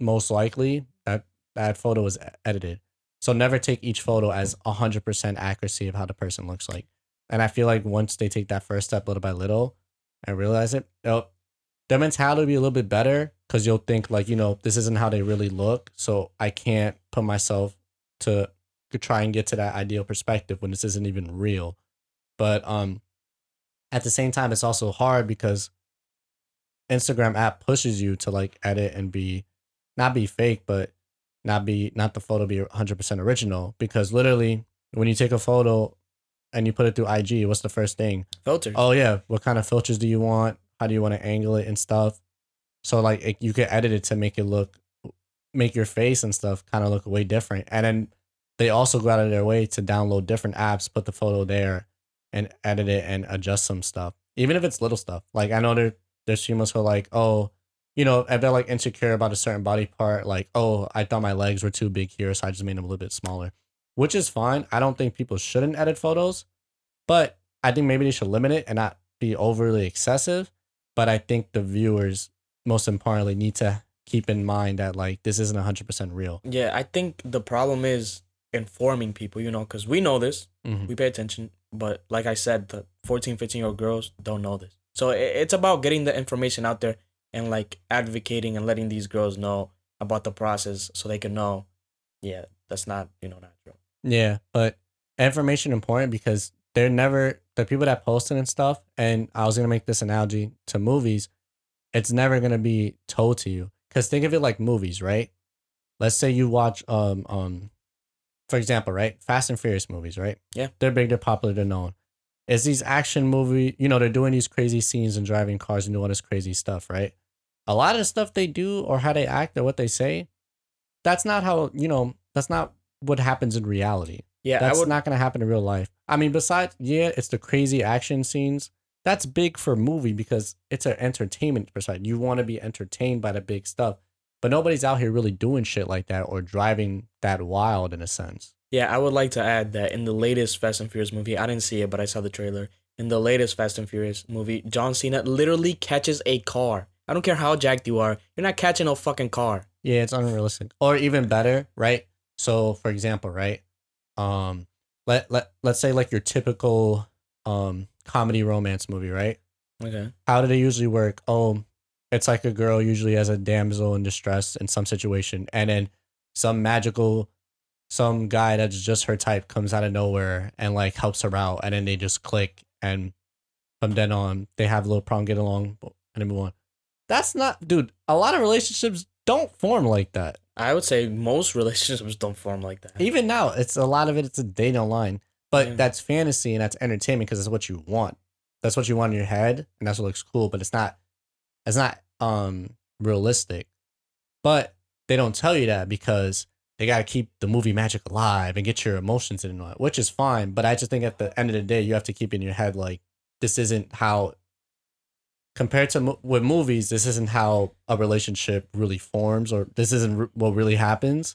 most likely that that photo is e- edited. So never take each photo as 100% accuracy of how the person looks like. And I feel like once they take that first step little by little and realize it, their mentality will be a little bit better because you'll think like, you know, this isn't how they really look. So I can't put myself to, try and get to that ideal perspective when this isn't even real. But um at the same time, it's also hard because Instagram app pushes you to like edit and be not be fake, but not be not the photo be 100% original because literally when you take a photo and you put it through IG, what's the first thing? Filters. Oh yeah, what kind of filters do you want? How do you want to angle it and stuff? So like it, you can edit it to make it look make your face and stuff kind of look way different. And then they also go out of their way to download different apps, put the photo there and edit it and adjust some stuff. Even if it's little stuff. Like I know there there's females who are like, oh, you know, if they're like insecure about a certain body part, like, oh, I thought my legs were too big here, so I just made them a little bit smaller. Which is fine. I don't think people shouldn't edit photos, but I think maybe they should limit it and not be overly excessive. But I think the viewers, most importantly, need to keep in mind that like this isn't hundred percent real. Yeah, I think the problem is informing people, you know, because we know this, Mhm. we pay attention, but like I said, the 14, 15 year old girls don't know this. So it's about getting the information out there and like advocating and letting these girls know about the process so they can know, yeah, that's not, you know, natural. Yeah, but information important because they're never the people that post it and stuff, and I was gonna make this analogy to movies, it's never gonna be told to you. Cause think of it like movies, right? Let's say you watch um um for example, right? Fast and Furious movies, right? Yeah. They're big, they're popular, they're known. It's these action movie, you know, they're doing these crazy scenes and driving cars and doing all this crazy stuff, right? A lot of the stuff they do or how they act or what they say, that's not how, you know, that's not what happens in reality. Yeah, That's would. not gonna happen in real life. I mean, besides, yeah, it's the crazy action scenes. That's big for a movie because it's an entertainment perspective. You want to be entertained by the big stuff, but nobody's out here really doing shit like that or driving that wild in a sense. Yeah, I would like to add that in the latest Fast and Furious movie, I didn't see it, but I saw the trailer. In the latest Fast and Furious movie, John Cena literally catches a car. I don't care how jacked you are, you're not catching a fucking car. Yeah, it's unrealistic. Or even better, right? So, for example, right? Um, let let let's say like your typical um comedy romance movie, right? Okay. how do they usually work? Oh, it's like a girl usually as a damsel in distress in some situation, and then some magical, some guy that's just her type comes out of nowhere and like helps her out, and then they just click, and from then on they have a little problem, get along, and then move on. That's not, dude. A lot of relationships don't form like that. I would say most relationships don't form like that. Even now, it's a lot of it. It's a date online, but Yeah. that's fantasy and that's entertainment because it's what you want. That's what you want in your head, and that's what looks cool. But it's not. It's not um realistic. But they don't tell you that because they got to keep the movie magic alive and get your emotions in it, which is fine. But I just think at the end of the day, you have to keep in your head like this isn't how. Compared to mo- with movies, this isn't how a relationship really forms, or this isn't re- what really happens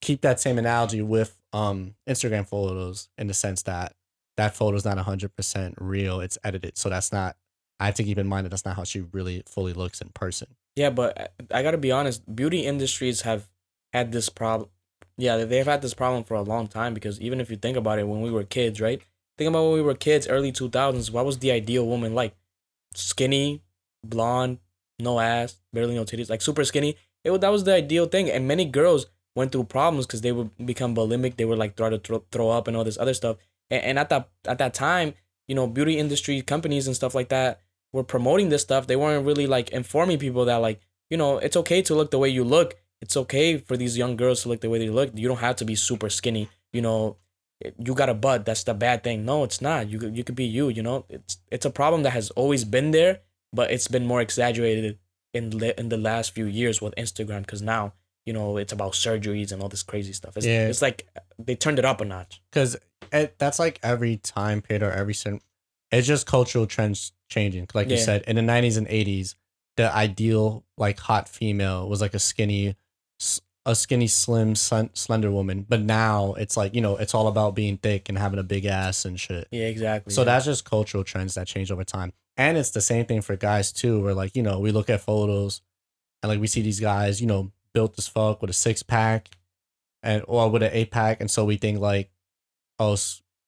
keep that same analogy with um Instagram photos in the sense that that photo is not 100% real it's edited so that's not I have to keep in mind that that's not how she really fully looks in person Yeah, but I- I gotta be honest. Beauty industries have had this problem. Yeah, they've had this problem for a long time because even if you think about it, when we were kids, right? Think about when we were kids, early two thousands. What was the ideal woman like? Skinny, blonde, no ass, barely no titties, like super skinny. It that was the ideal thing, and many girls went through problems because they would become bulimic. They would like try to throw, throw up and all this other stuff. And, and at that at that time, you know, beauty industry companies and stuff like that were promoting this stuff. They weren't really like informing people that like you know it's okay to look the way you look. It's okay for these young girls to look the way they look. You don't have to be super skinny. You know, you got a butt. That's the bad thing. No, it's not. You you could be you. You know, it's it's a problem that has always been there, but it's been more exaggerated in in the last few years with Instagram because now you know it's about surgeries and all this crazy stuff. It's, Yeah. it's like they turned it up a notch. because that's like every time period or every certain it's just cultural trends changing like you said in the 90s and 80s the ideal like hot female was like a skinny a skinny slim slender woman but now it's like you know it's all about being thick and having a big ass and shit Yeah, exactly. So yeah. that's just cultural trends that change over time. And it's the same thing for guys too, where like, you know, we look at photos and like we see these guys, you know, built as fuck with a six pack and or with an eight pack. And so we think like, oh,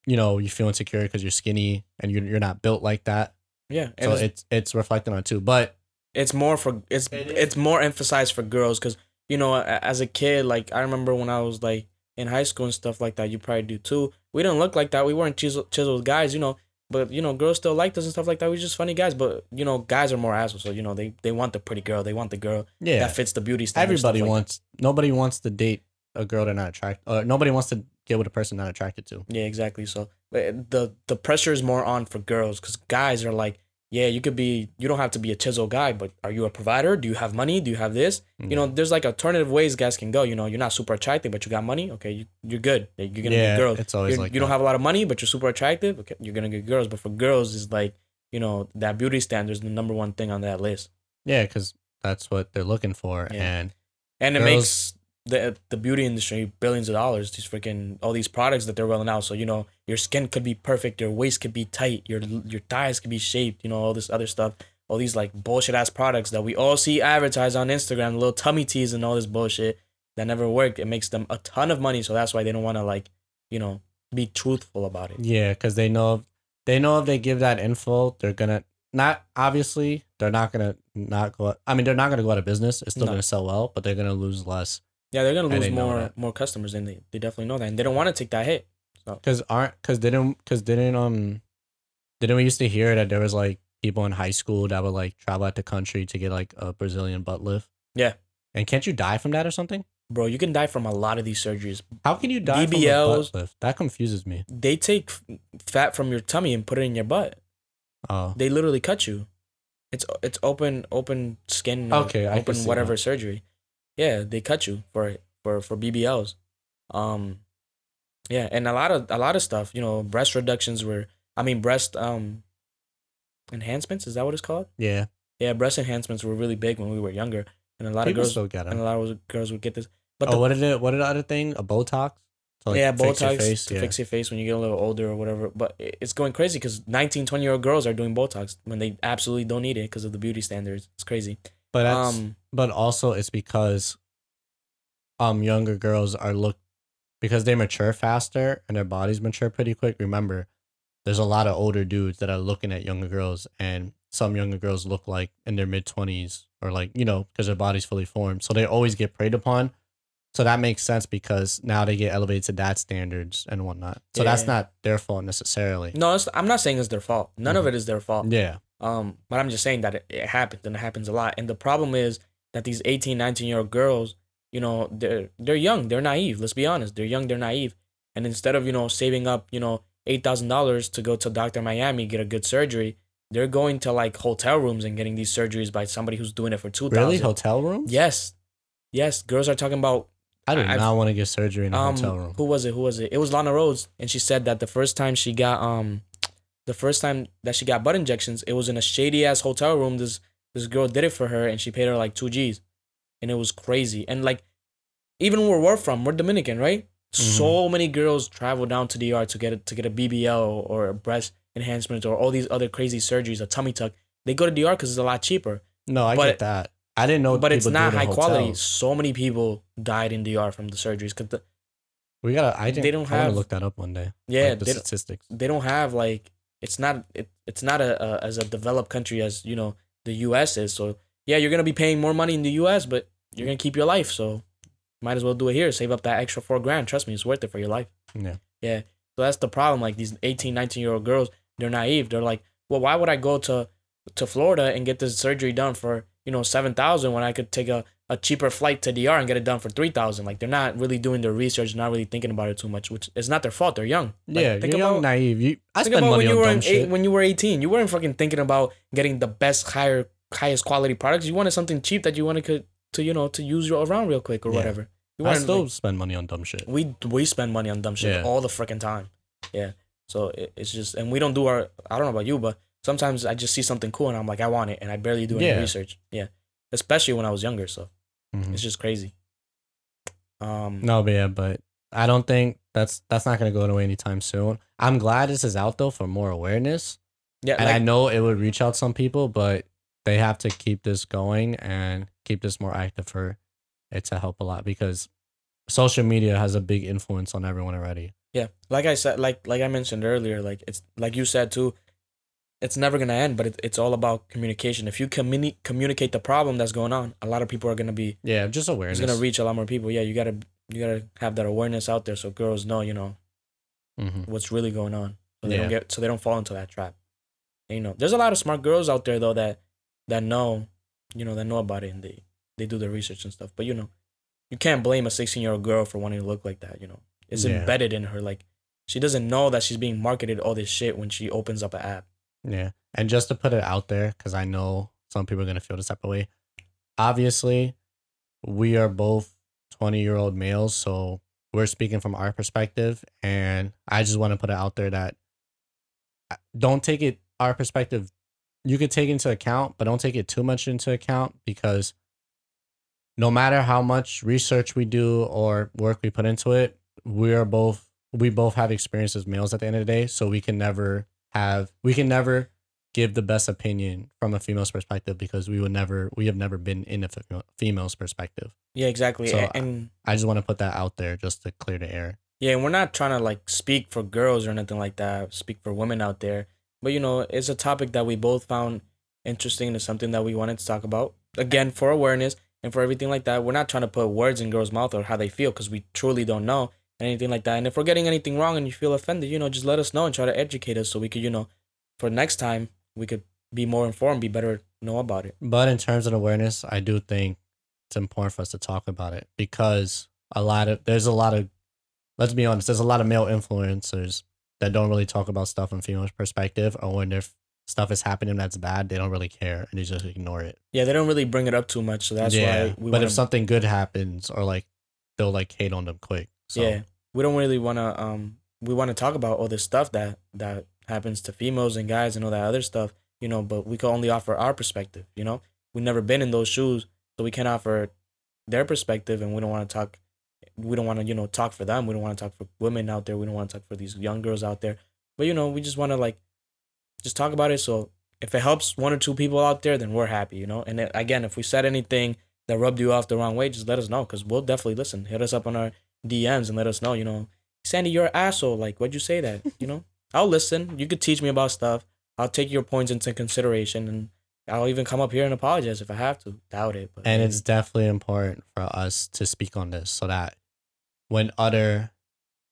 you know, you feel insecure because you're skinny and you're, you're not built like that. yeah, So it's, it's it's reflecting on too. But it's more for it's It it's more emphasized for girls because you know as a kid like i remember when i was like in high school and stuff like that you probably do too we didn't look like that we weren't chiseled, chiseled guys you know but you know girls still liked us and stuff like that. We are just funny guys. But you know guys are more assholes. So you know they they want the pretty girl. They want the girl yeah, that fits the beauty standard everybody like wants nobody wants to date a girl they're not attracted or nobody wants to get with a person not attracted to. yeah exactly. So but the the pressure is more on for girls because guys are like yeah you could be you don't have to be a chisel guy but are you a provider do you have money do you have this Mm. you know, there's like alternative ways guys can go. You know, you're not super attractive, but you got money. Okay, you, you're good. You're gonna yeah, get girls. it's always You're, like you don't have a lot of money, but you're super attractive. Okay, you're gonna get girls. But for girls, is like you know that beauty standard is the number one thing on that list, yeah, because that's what they're looking for, Yeah. and and it Girls- makes the the beauty industry billions of dollars. These freaking all these products that they're rolling out. So you know, your skin could be perfect, your waist could be tight, your your thighs could be shaped. You know, all this other stuff. All these like bullshit ass products that we all see advertised on Instagram, little tummy teas and all this bullshit that never worked. It makes them a ton of money, so that's why they don't want to like, you know, be truthful about it. Yeah, because they know they know if they give that info, they're gonna not obviously they're not gonna not go. I mean, they're not gonna go out of business. It's still No. gonna sell well, but they're gonna lose less Yeah, they're gonna lose more more customers, and they, they definitely know that, and they don't want to take that hit. because aren't because didn't because didn't um didn't we used to hear that there was like people in high school that would like travel out the country to get like a Brazilian butt lift? Yeah. And can't you die from that or something? Bro, you can die from a lot of these surgeries. How can you die from a butt lift? That confuses me. They take fat from your tummy and put it in your butt. Oh, They literally cut you. It's it's open open skin. Okay, open whatever surgery. Yeah, they cut you for for for BBLs. Um, yeah, and a lot of a lot of stuff. You know, breast reductions were. I mean, breast um enhancements. Is that what it's called? yeah. Yeah, breast enhancements were really big when we were younger, and a lot People of girls still get and a lot of girls would get this. But oh, the what did it? What did the other thing? A Botox? To, like, yeah, fix Botox face? to Yeah. fix your face when you get a little older or whatever. But it's going crazy because 19, 20 year old girls are doing Botox when they absolutely don't need it because of the beauty standards. It's crazy. But that's Um, but also it's because um younger girls are look because they mature faster and their bodies mature pretty quick. Remember, there's a lot of older dudes that are looking at younger girls and some younger girls look like in their mid 20s or like, you know, because their body's fully formed. So they always get preyed upon. So that makes sense because now they get elevated to that standards and whatnot. So that's not their fault necessarily. no, it's, I'm not saying it's their fault. None of it is their fault. Yeah. Um, but I'm just saying that it, it happens and it happens a lot. And the problem is that these 18, 19 year old girls, you know, they're they're young, they're naive. Let's be honest, they're young, they're naive. And instead of you know saving up, you know, eight thousand dollars to go to Doctor Miami get a good surgery, they're going to like hotel rooms and getting these surgeries by somebody who's doing it for two thousand. Really? Hotel rooms? Yes, yes. Girls are talking about I do I've- not want to get surgery in a um hotel room. who was it? Who was it? It was Lana Rhoades, and she said that the first time she got um, the first time that she got butt injections, it was in a shady ass hotel room. This this girl did it for her, and she paid her like two G's, and it was crazy. And like, even where we're from, we're Dominican, right? Mm-hmm. So many girls travel down to DR to get a, to get a BBL or a breast enhancement or all these other crazy surgeries, a tummy tuck. They go to DR because it's a lot cheaper. No, I But- get that. I didn't know. but it's not high quality. So many people died in DR from the surgeries because We gotta. I didn't. They don't I have- look that up one day. yeah, like the statistics. they don't have like it's not it, it's not a, a as a developed country as you know the U.S. is. So yeah, you're gonna be paying more money in the U.S., but you're gonna keep your life. So might as well do it here. Save up that extra four grand. Trust me, it's worth it for your life. Yeah. Yeah. So that's the problem. Like these 18, 19 year old girls, they're naive. They're like, well, why would I go to to Florida and get this surgery done for you know seven thousand when I could take a a cheaper flight to DR and get it done for three thousand? Like they're not really doing their research, not really thinking about it too much. Which is not their fault. They're young. Like, yeah, think you're young, naive. You, I Think spend about money when you on were dumb in shit. eight, when you were 18. You weren't fucking thinking about getting the best, higher, highest quality products. You wanted something cheap that you wanted to, to you know, to use around real quick or Yeah. whatever. You I still like- spend money on dumb shit. we we spend money on dumb shit Yeah. all the freaking time. Yeah. So it, it's just, and we don't do our. I don't know about you, but sometimes I just see something cool and I'm like, I want it, and I barely do any Yeah. research. Yeah. Especially when I was younger, so Mhm. it's just crazy. Um. No, but yeah, but I don't think that's that's not gonna go away anytime soon. I'm glad this is out though for more awareness, Yeah. and I know it would reach out some people, but they have to keep this going and keep this more active for it to help a lot because social media has a big influence on everyone already. Yeah, like I said, like like I mentioned earlier, like it's like you said too. It's never gonna end, but it, it's all about communication. If you communi- communicate the problem that's going on, a lot of people are gonna be. Yeah, just awareness. It's gonna reach a lot more people. Yeah, you gotta you gotta have that awareness out there so girls know, you know, hmm what's really going on, so they Yeah. don't get so they don't fall into that trap. And, you know, there's a lot of smart girls out there though that that know, you know, that know about it and they they do their research and stuff. But you know, you can't blame a 16 year old girl for wanting to look like that. You know, it's Yeah. embedded in her. Like she doesn't know that she's being marketed all this shit when she opens up an app. Yeah. And just to put it out there, because I know some people are going to feel this type of way. Obviously, we are both 20 year old males. So we're speaking from our perspective. And I just want to put it out there that uh, don't take it, our perspective, you could take into account, but don't take it too much into account because no matter how much research we do or work we put into it, we are both, we both have experience as males at the end of the day. So we can never have we can never give the best opinion from a female's perspective because we would never we have never been in a female's perspective. Yeah, exactly. So, and I just want to put that out there just to clear the air. yeah, and we're not trying to like speak for girls or anything like that. Speak for women out there. But you know, it's a topic that we both found interesting and something that we wanted to talk about. Again, for awareness and for everything like that. We're not trying to put words in girls' mouth or how they feel because we truly don't know anything like that. And if we're getting anything wrong and you feel offended, you know, just let us know and try to educate us so we could, you know, for next time we could be more informed, be better know about it. But in terms of awareness, I do think it's important for us to talk about it because a lot of there's a lot of let's be honest, there's a lot of male influencers that don't really talk about stuff from female's perspective or when their stuff is happening that's bad, they don't really care and they just ignore it. Yeah, they don't really bring it up too much, so that's why we but wanna, if something good happens or like they'll like hate on them quick. So yeah, we don't really want to um we want to talk about all this stuff that that happens to females and guys and all that other stuff, you know, but we can only offer our perspective, you know? We've never been in those shoes, so we can't offer their perspective and we don't want to talk we don't want to, you know, talk for them. We don't want to talk for women out there. We don't want to talk for these young girls out there. But you know, we just want to like just talk about it so if it helps one or two people out there, then we're happy, you know? And again, if we said anything that rubbed you off the wrong way, just let us know because we'll definitely listen. Hit us up on our DMs and let us know, you know, Sandy, you're an asshole. Like, why'd you say that? You know, I'll listen. You could teach me about stuff. I'll take your points into consideration and I'll even come up here and apologize if I have to. Doubt it. But and it's definitely important for us to speak on this so that when other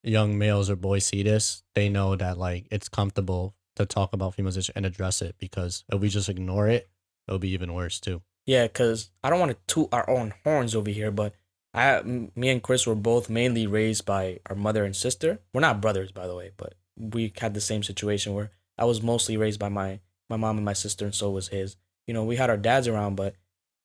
young males or boys see this, they know that like it's comfortable to talk about female issues and address it because if we just ignore it, it'll be even worse too. Yeah, because I don't want to toot our own horns over here, but I, me and Chris were both mainly raised by our mother and sister. We're not brothers, by the way, but we had the same situation where I was mostly raised by my my mom and my sister, and so was his. You know, we had our dads around, but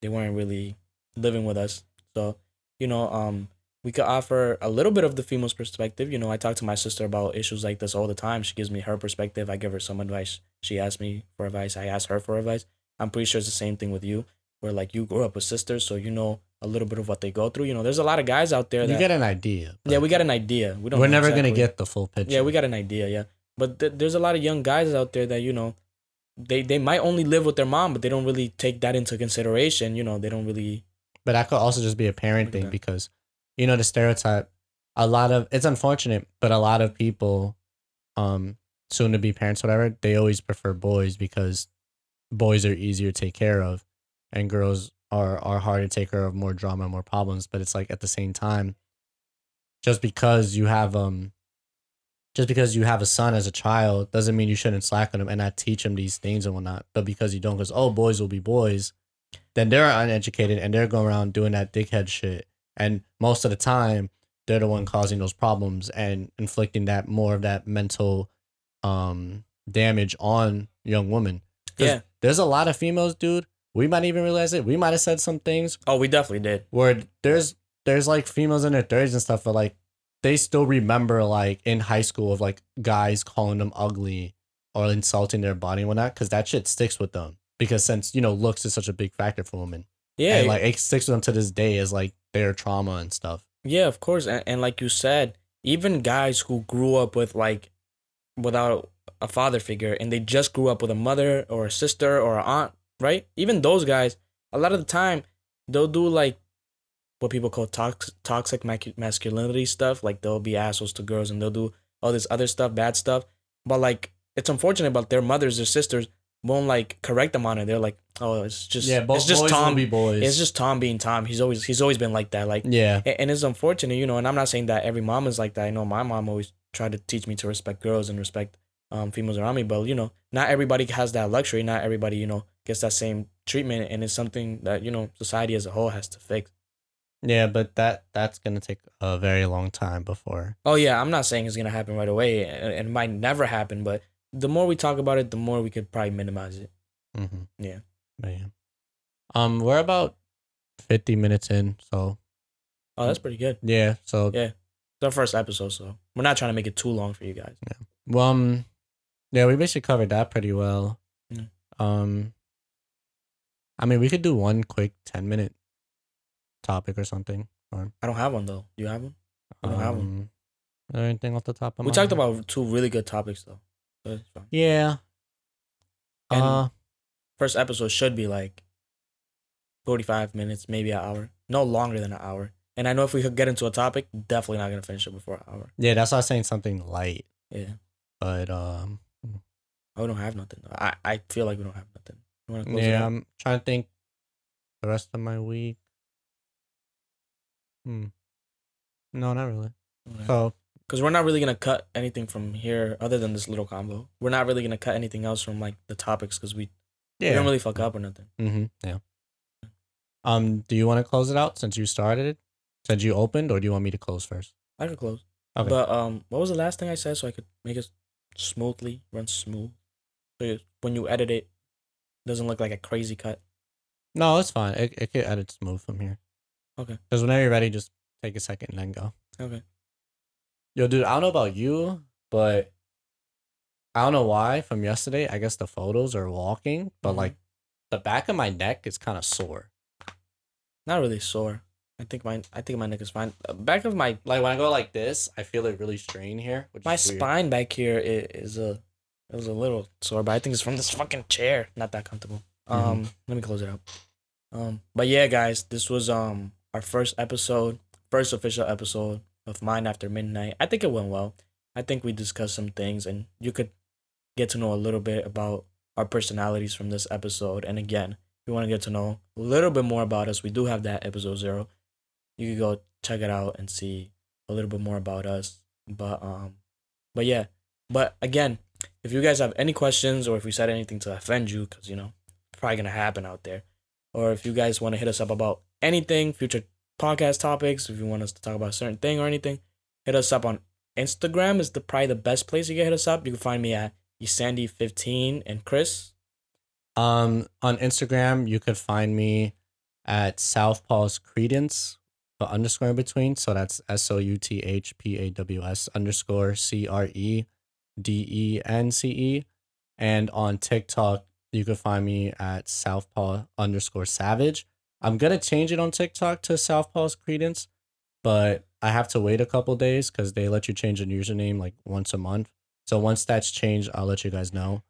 they weren't really living with us. So, you know, um, we could offer a little bit of the female's perspective. You know, I talk to my sister about issues like this all the time. She gives me her perspective. I give her some advice. She asks me for advice. I ask her for advice. I'm pretty sure it's the same thing with you, where like you grew up with sisters, so you know a little bit of what they go through. You know, there's a lot of guys out there You that get an idea. yeah, we got an idea. We don't. we're never gonna get the full picture. Yeah, we got an idea. Yeah, but th- there's a lot of young guys out there that you know, they they might only live with their mom, but they don't really take that into consideration. You know, they don't really. But that could also just be a parent thing because, you know, the stereotype. A lot of it's unfortunate, but a lot of people, um, soon to be parents, whatever, they always prefer boys because boys are easier to take care of, and girls are are hard to take care of, more drama, more problems. But it's like at the same time, just because you have um, just because you have a son as a child doesn't mean you shouldn't slack on him and not teach him these things and whatnot. But because you don't, because oh, boys will be boys, then they're uneducated and they're going around doing that dickhead shit. And most of the time, they're the one causing those problems and inflicting that more of that mental um damage on young women. Yeah. There's a lot of females, dude. We might even realize it. We might have said some things Oh, we definitely did. where there's there's like females in their thirties and stuff, but like they still remember like in high school of like guys calling them ugly or insulting their body and whatnot, because that shit sticks with them. Because since you know looks is such a big factor for women, Yeah, and like it sticks with them to this day as like their trauma and stuff. Yeah, of course. And, and like you said, even guys who grew up with like without a father figure and they just grew up with a mother or a sister or an aunt, right? Even those guys, a lot of the time, they'll do like what people call tox- toxic masculinity stuff. Like they'll be assholes to girls and they'll do all this other stuff, bad stuff. But like, it's unfortunate, but their mothers or sisters won't like correct them on it. They're like, oh, it's just, yeah, both it's just boys Tom. be boys. It's just Tom being Tom. He's always, he's always been like that. Like, yeah, and it's unfortunate, you know. And I'm not saying that every mom is like that. I know my mom always tried to teach me to respect girls and respect um, females around me, but you know, not everybody has that luxury. Not everybody, you know, gets that same treatment, and it's something that you know society as a whole has to fix. yeah, but that that's gonna take a very long time before. Oh yeah, I'm not saying it's gonna happen right away, and it might never happen, but the more we talk about it, the more we could probably minimize it. Mm-hmm. Yeah. Um, we're about fifty minutes in, so Oh, that's pretty good. yeah, so Yeah. It's our first episode, so we're not trying to make it too long for you guys. Yeah. Well, um, yeah, we basically covered that pretty well. Yeah. Um, I mean, we could do one quick ten minute topic or something. Or I don't have one though. You have one? I don't have one. um, is there anything off the top of We talked head? about two really good topics though. So. Yeah. And- uh, first episode should be like 45 minutes, maybe an hour. No longer than an hour. And I know if we could get into a topic, definitely not going to finish it before an hour. yeah, that's why I was saying something light, Yeah. but um, Oh, we don't have nothing. I, I feel like we don't have nothing. You want to close yeah, out? I'm trying to think. The rest of my week. Hmm. No, not really. Okay. So because we're not really gonna cut anything from here other than this little combo. We're not really gonna cut anything else from like the topics because we, yeah. we don't really fuck up or nothing. Mm-hmm. Yeah. Um, do you want to close it out since you started it? Since you opened, or do you want me to close first? I could close. Okay. But um, what was the last thing I said so I could make it smoothly run smooth? So you, when you edit it, doesn't look like a crazy cut. No, it's fine. It it could edit smooth from here. Okay. Because whenever you're ready, just take a second and then go. Okay. Yo, dude, I don't know about you, but I don't know why from yesterday. I guess the photos are walking, but Mhm. like the back of my neck is kind of sore. Not really sore. I think my I think my neck is fine. Uh, Back of my Like when I go like this, I feel it really strain here. Which my spine back here is, is a it was a little sore, but I think it's from this fucking chair. Not that comfortable. Mhm. Um, let me close it up. Um, but yeah, guys, this was um our first episode, first official episode of Mine After Midnight. I think it went well. I think we discussed some things, and you could get to know a little bit about our personalities from this episode. And again, if you want to get to know a little bit more about us, we do have that episode zero. You could go check it out and see a little bit more about us. But um, but yeah, but again, if you guys have any questions or if we said anything to offend you, because you know, probably gonna happen out there, or if you guys want to hit us up about anything, future podcast topics, if you want us to talk about a certain thing or anything, hit us up on Instagram is the probably the best place you can hit us up. You can find me at Sandy15 and Chris. Um, on Instagram, you could find me at Southpaw's Credence, but underscore in between. So that's S O U T H P A W S underscore C R E D E N C E. And on TikTok, you can find me at Southpaw underscore Savage. I'm gonna change it on TikTok to Southpaw's Credence, but I have to wait a couple days because they let you change a username like once a month. So once that's changed, I'll let you guys know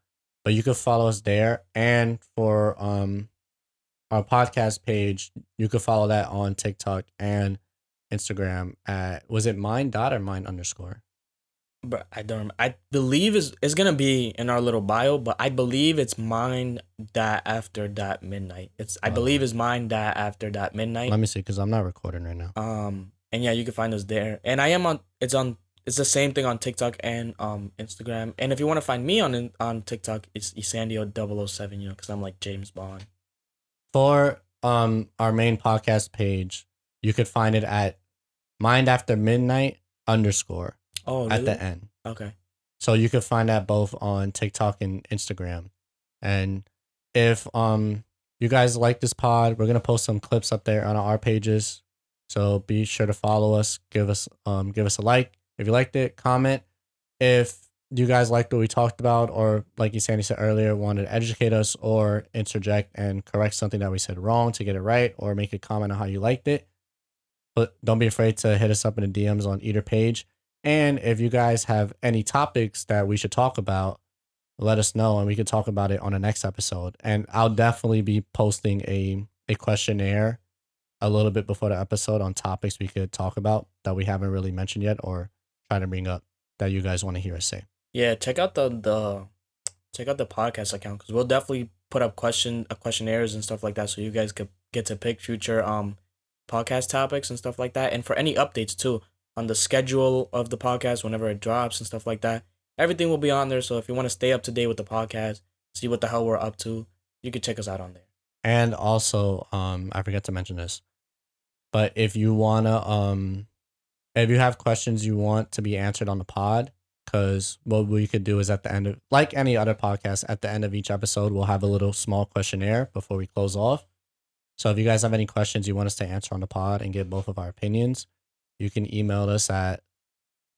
but you could follow us there and for um our podcast page you could follow that on tiktok and instagram at was it mine dot or mine underscore But I don't. I believe is it's gonna be in our little bio, but I believe it's mine that after that midnight. It's I believe is mine that after that midnight. let me see because i'm not recording right now Um, and yeah, you can find us there. And I am on. It's on. It's the same thing on TikTok and um Instagram. And if you want to find me on on TikTok, it's Isandio 007, You know, because I'm like James Bond. for um our main podcast page you could find it at mind after midnight underscore Oh, at the end Okay. So you can find that both on TikTok and Instagram. And if um you guys like this pod, we're gonna post some clips up there on our pages. So be sure to follow us. Give us um give us a like if you liked it. Comment if you guys liked what we talked about, or like you Sandy said earlier, wanted to educate us or interject and correct something that we said wrong to get it right, or make a comment on how you liked it. But don't be afraid to hit us up in the DMs on either page. And if you guys have any topics that we should talk about, let us know and we can talk about it on the next episode. And I'll definitely be posting a, a questionnaire a little bit before the episode on topics we could talk about that we haven't really mentioned yet or try to bring up that you guys want to hear us say. Yeah, check out the the check out the podcast account because we'll definitely put up question uh, questionnaires and stuff like that, so you guys could get to pick future um podcast topics and stuff like that, and for any updates too on the schedule of the podcast whenever it drops and stuff like that. Everything will be on there, so if you want to stay up to date with the podcast, see what the hell we're up to, you can check us out on there. And also, um, I forget to mention this, but if you wanna, um, if you have questions you want to be answered on the pod, because what we could do is at the end of, like any other podcast, at the end of each episode, we'll have a little small questionnaire before we close off. So if you guys have any questions you want us to answer on the pod and get both of our opinions, you can email us at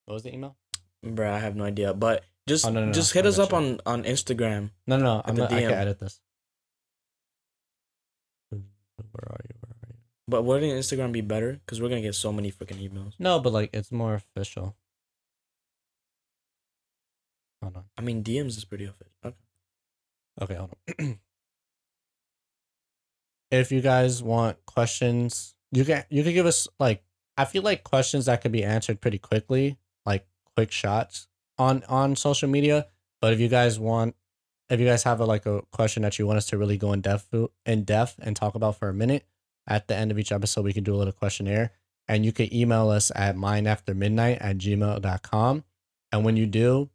what was the email? Bruh, I have no idea, but just Oh, no, no, no, just I hit us up on on Instagram. No, no, no. I'm not, I can DM. edit this. Where are you? Where are you? But wouldn't Instagram be better? Because we're gonna get so many freaking emails. No, but like it's more official. Hold on. I mean, DMs is pretty official. Okay. Okay, hold on. if you guys want questions, you can you can give us like I feel like questions that could be answered pretty quickly, like quick shots on on social media. But if you guys want, if you guys have a, like a question that you want us to really go in depth in depth and talk about for a minute, at the end of each episode we can do a little questionnaire. And you can email us at mindaftermidnight at gmail.com. And when you do,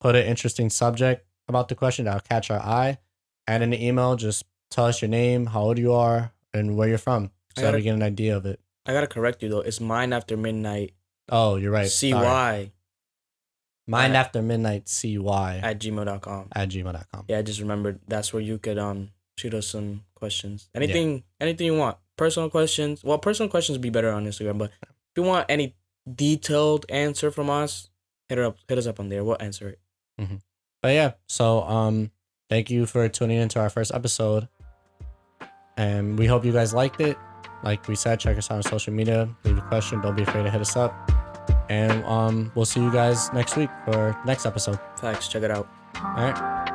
put an interesting subject about the question that'll catch our eye. And in the email, just tell us your name, how old you are, and where you're from. So that we get an idea of it. I gotta correct you though. It's mine after midnight. Oh, you're right. C Sorry. Mind At- after midnight cy at gmail.com. at gmail.com. Yeah, I just remembered that's where you could um shoot us some questions. Anything anything you want. Personal questions. Well, personal questions be better on Instagram, but if you want any detailed answer from us, hit her up hit us up on there. We'll answer it. But yeah, so um thank you for tuning into our first episode. And we hope you guys liked it. Like we said, check us out on social media. Leave a question. Don't be afraid to hit us up. And um we'll see you guys next week for next episode. Thanks. check it out. All right.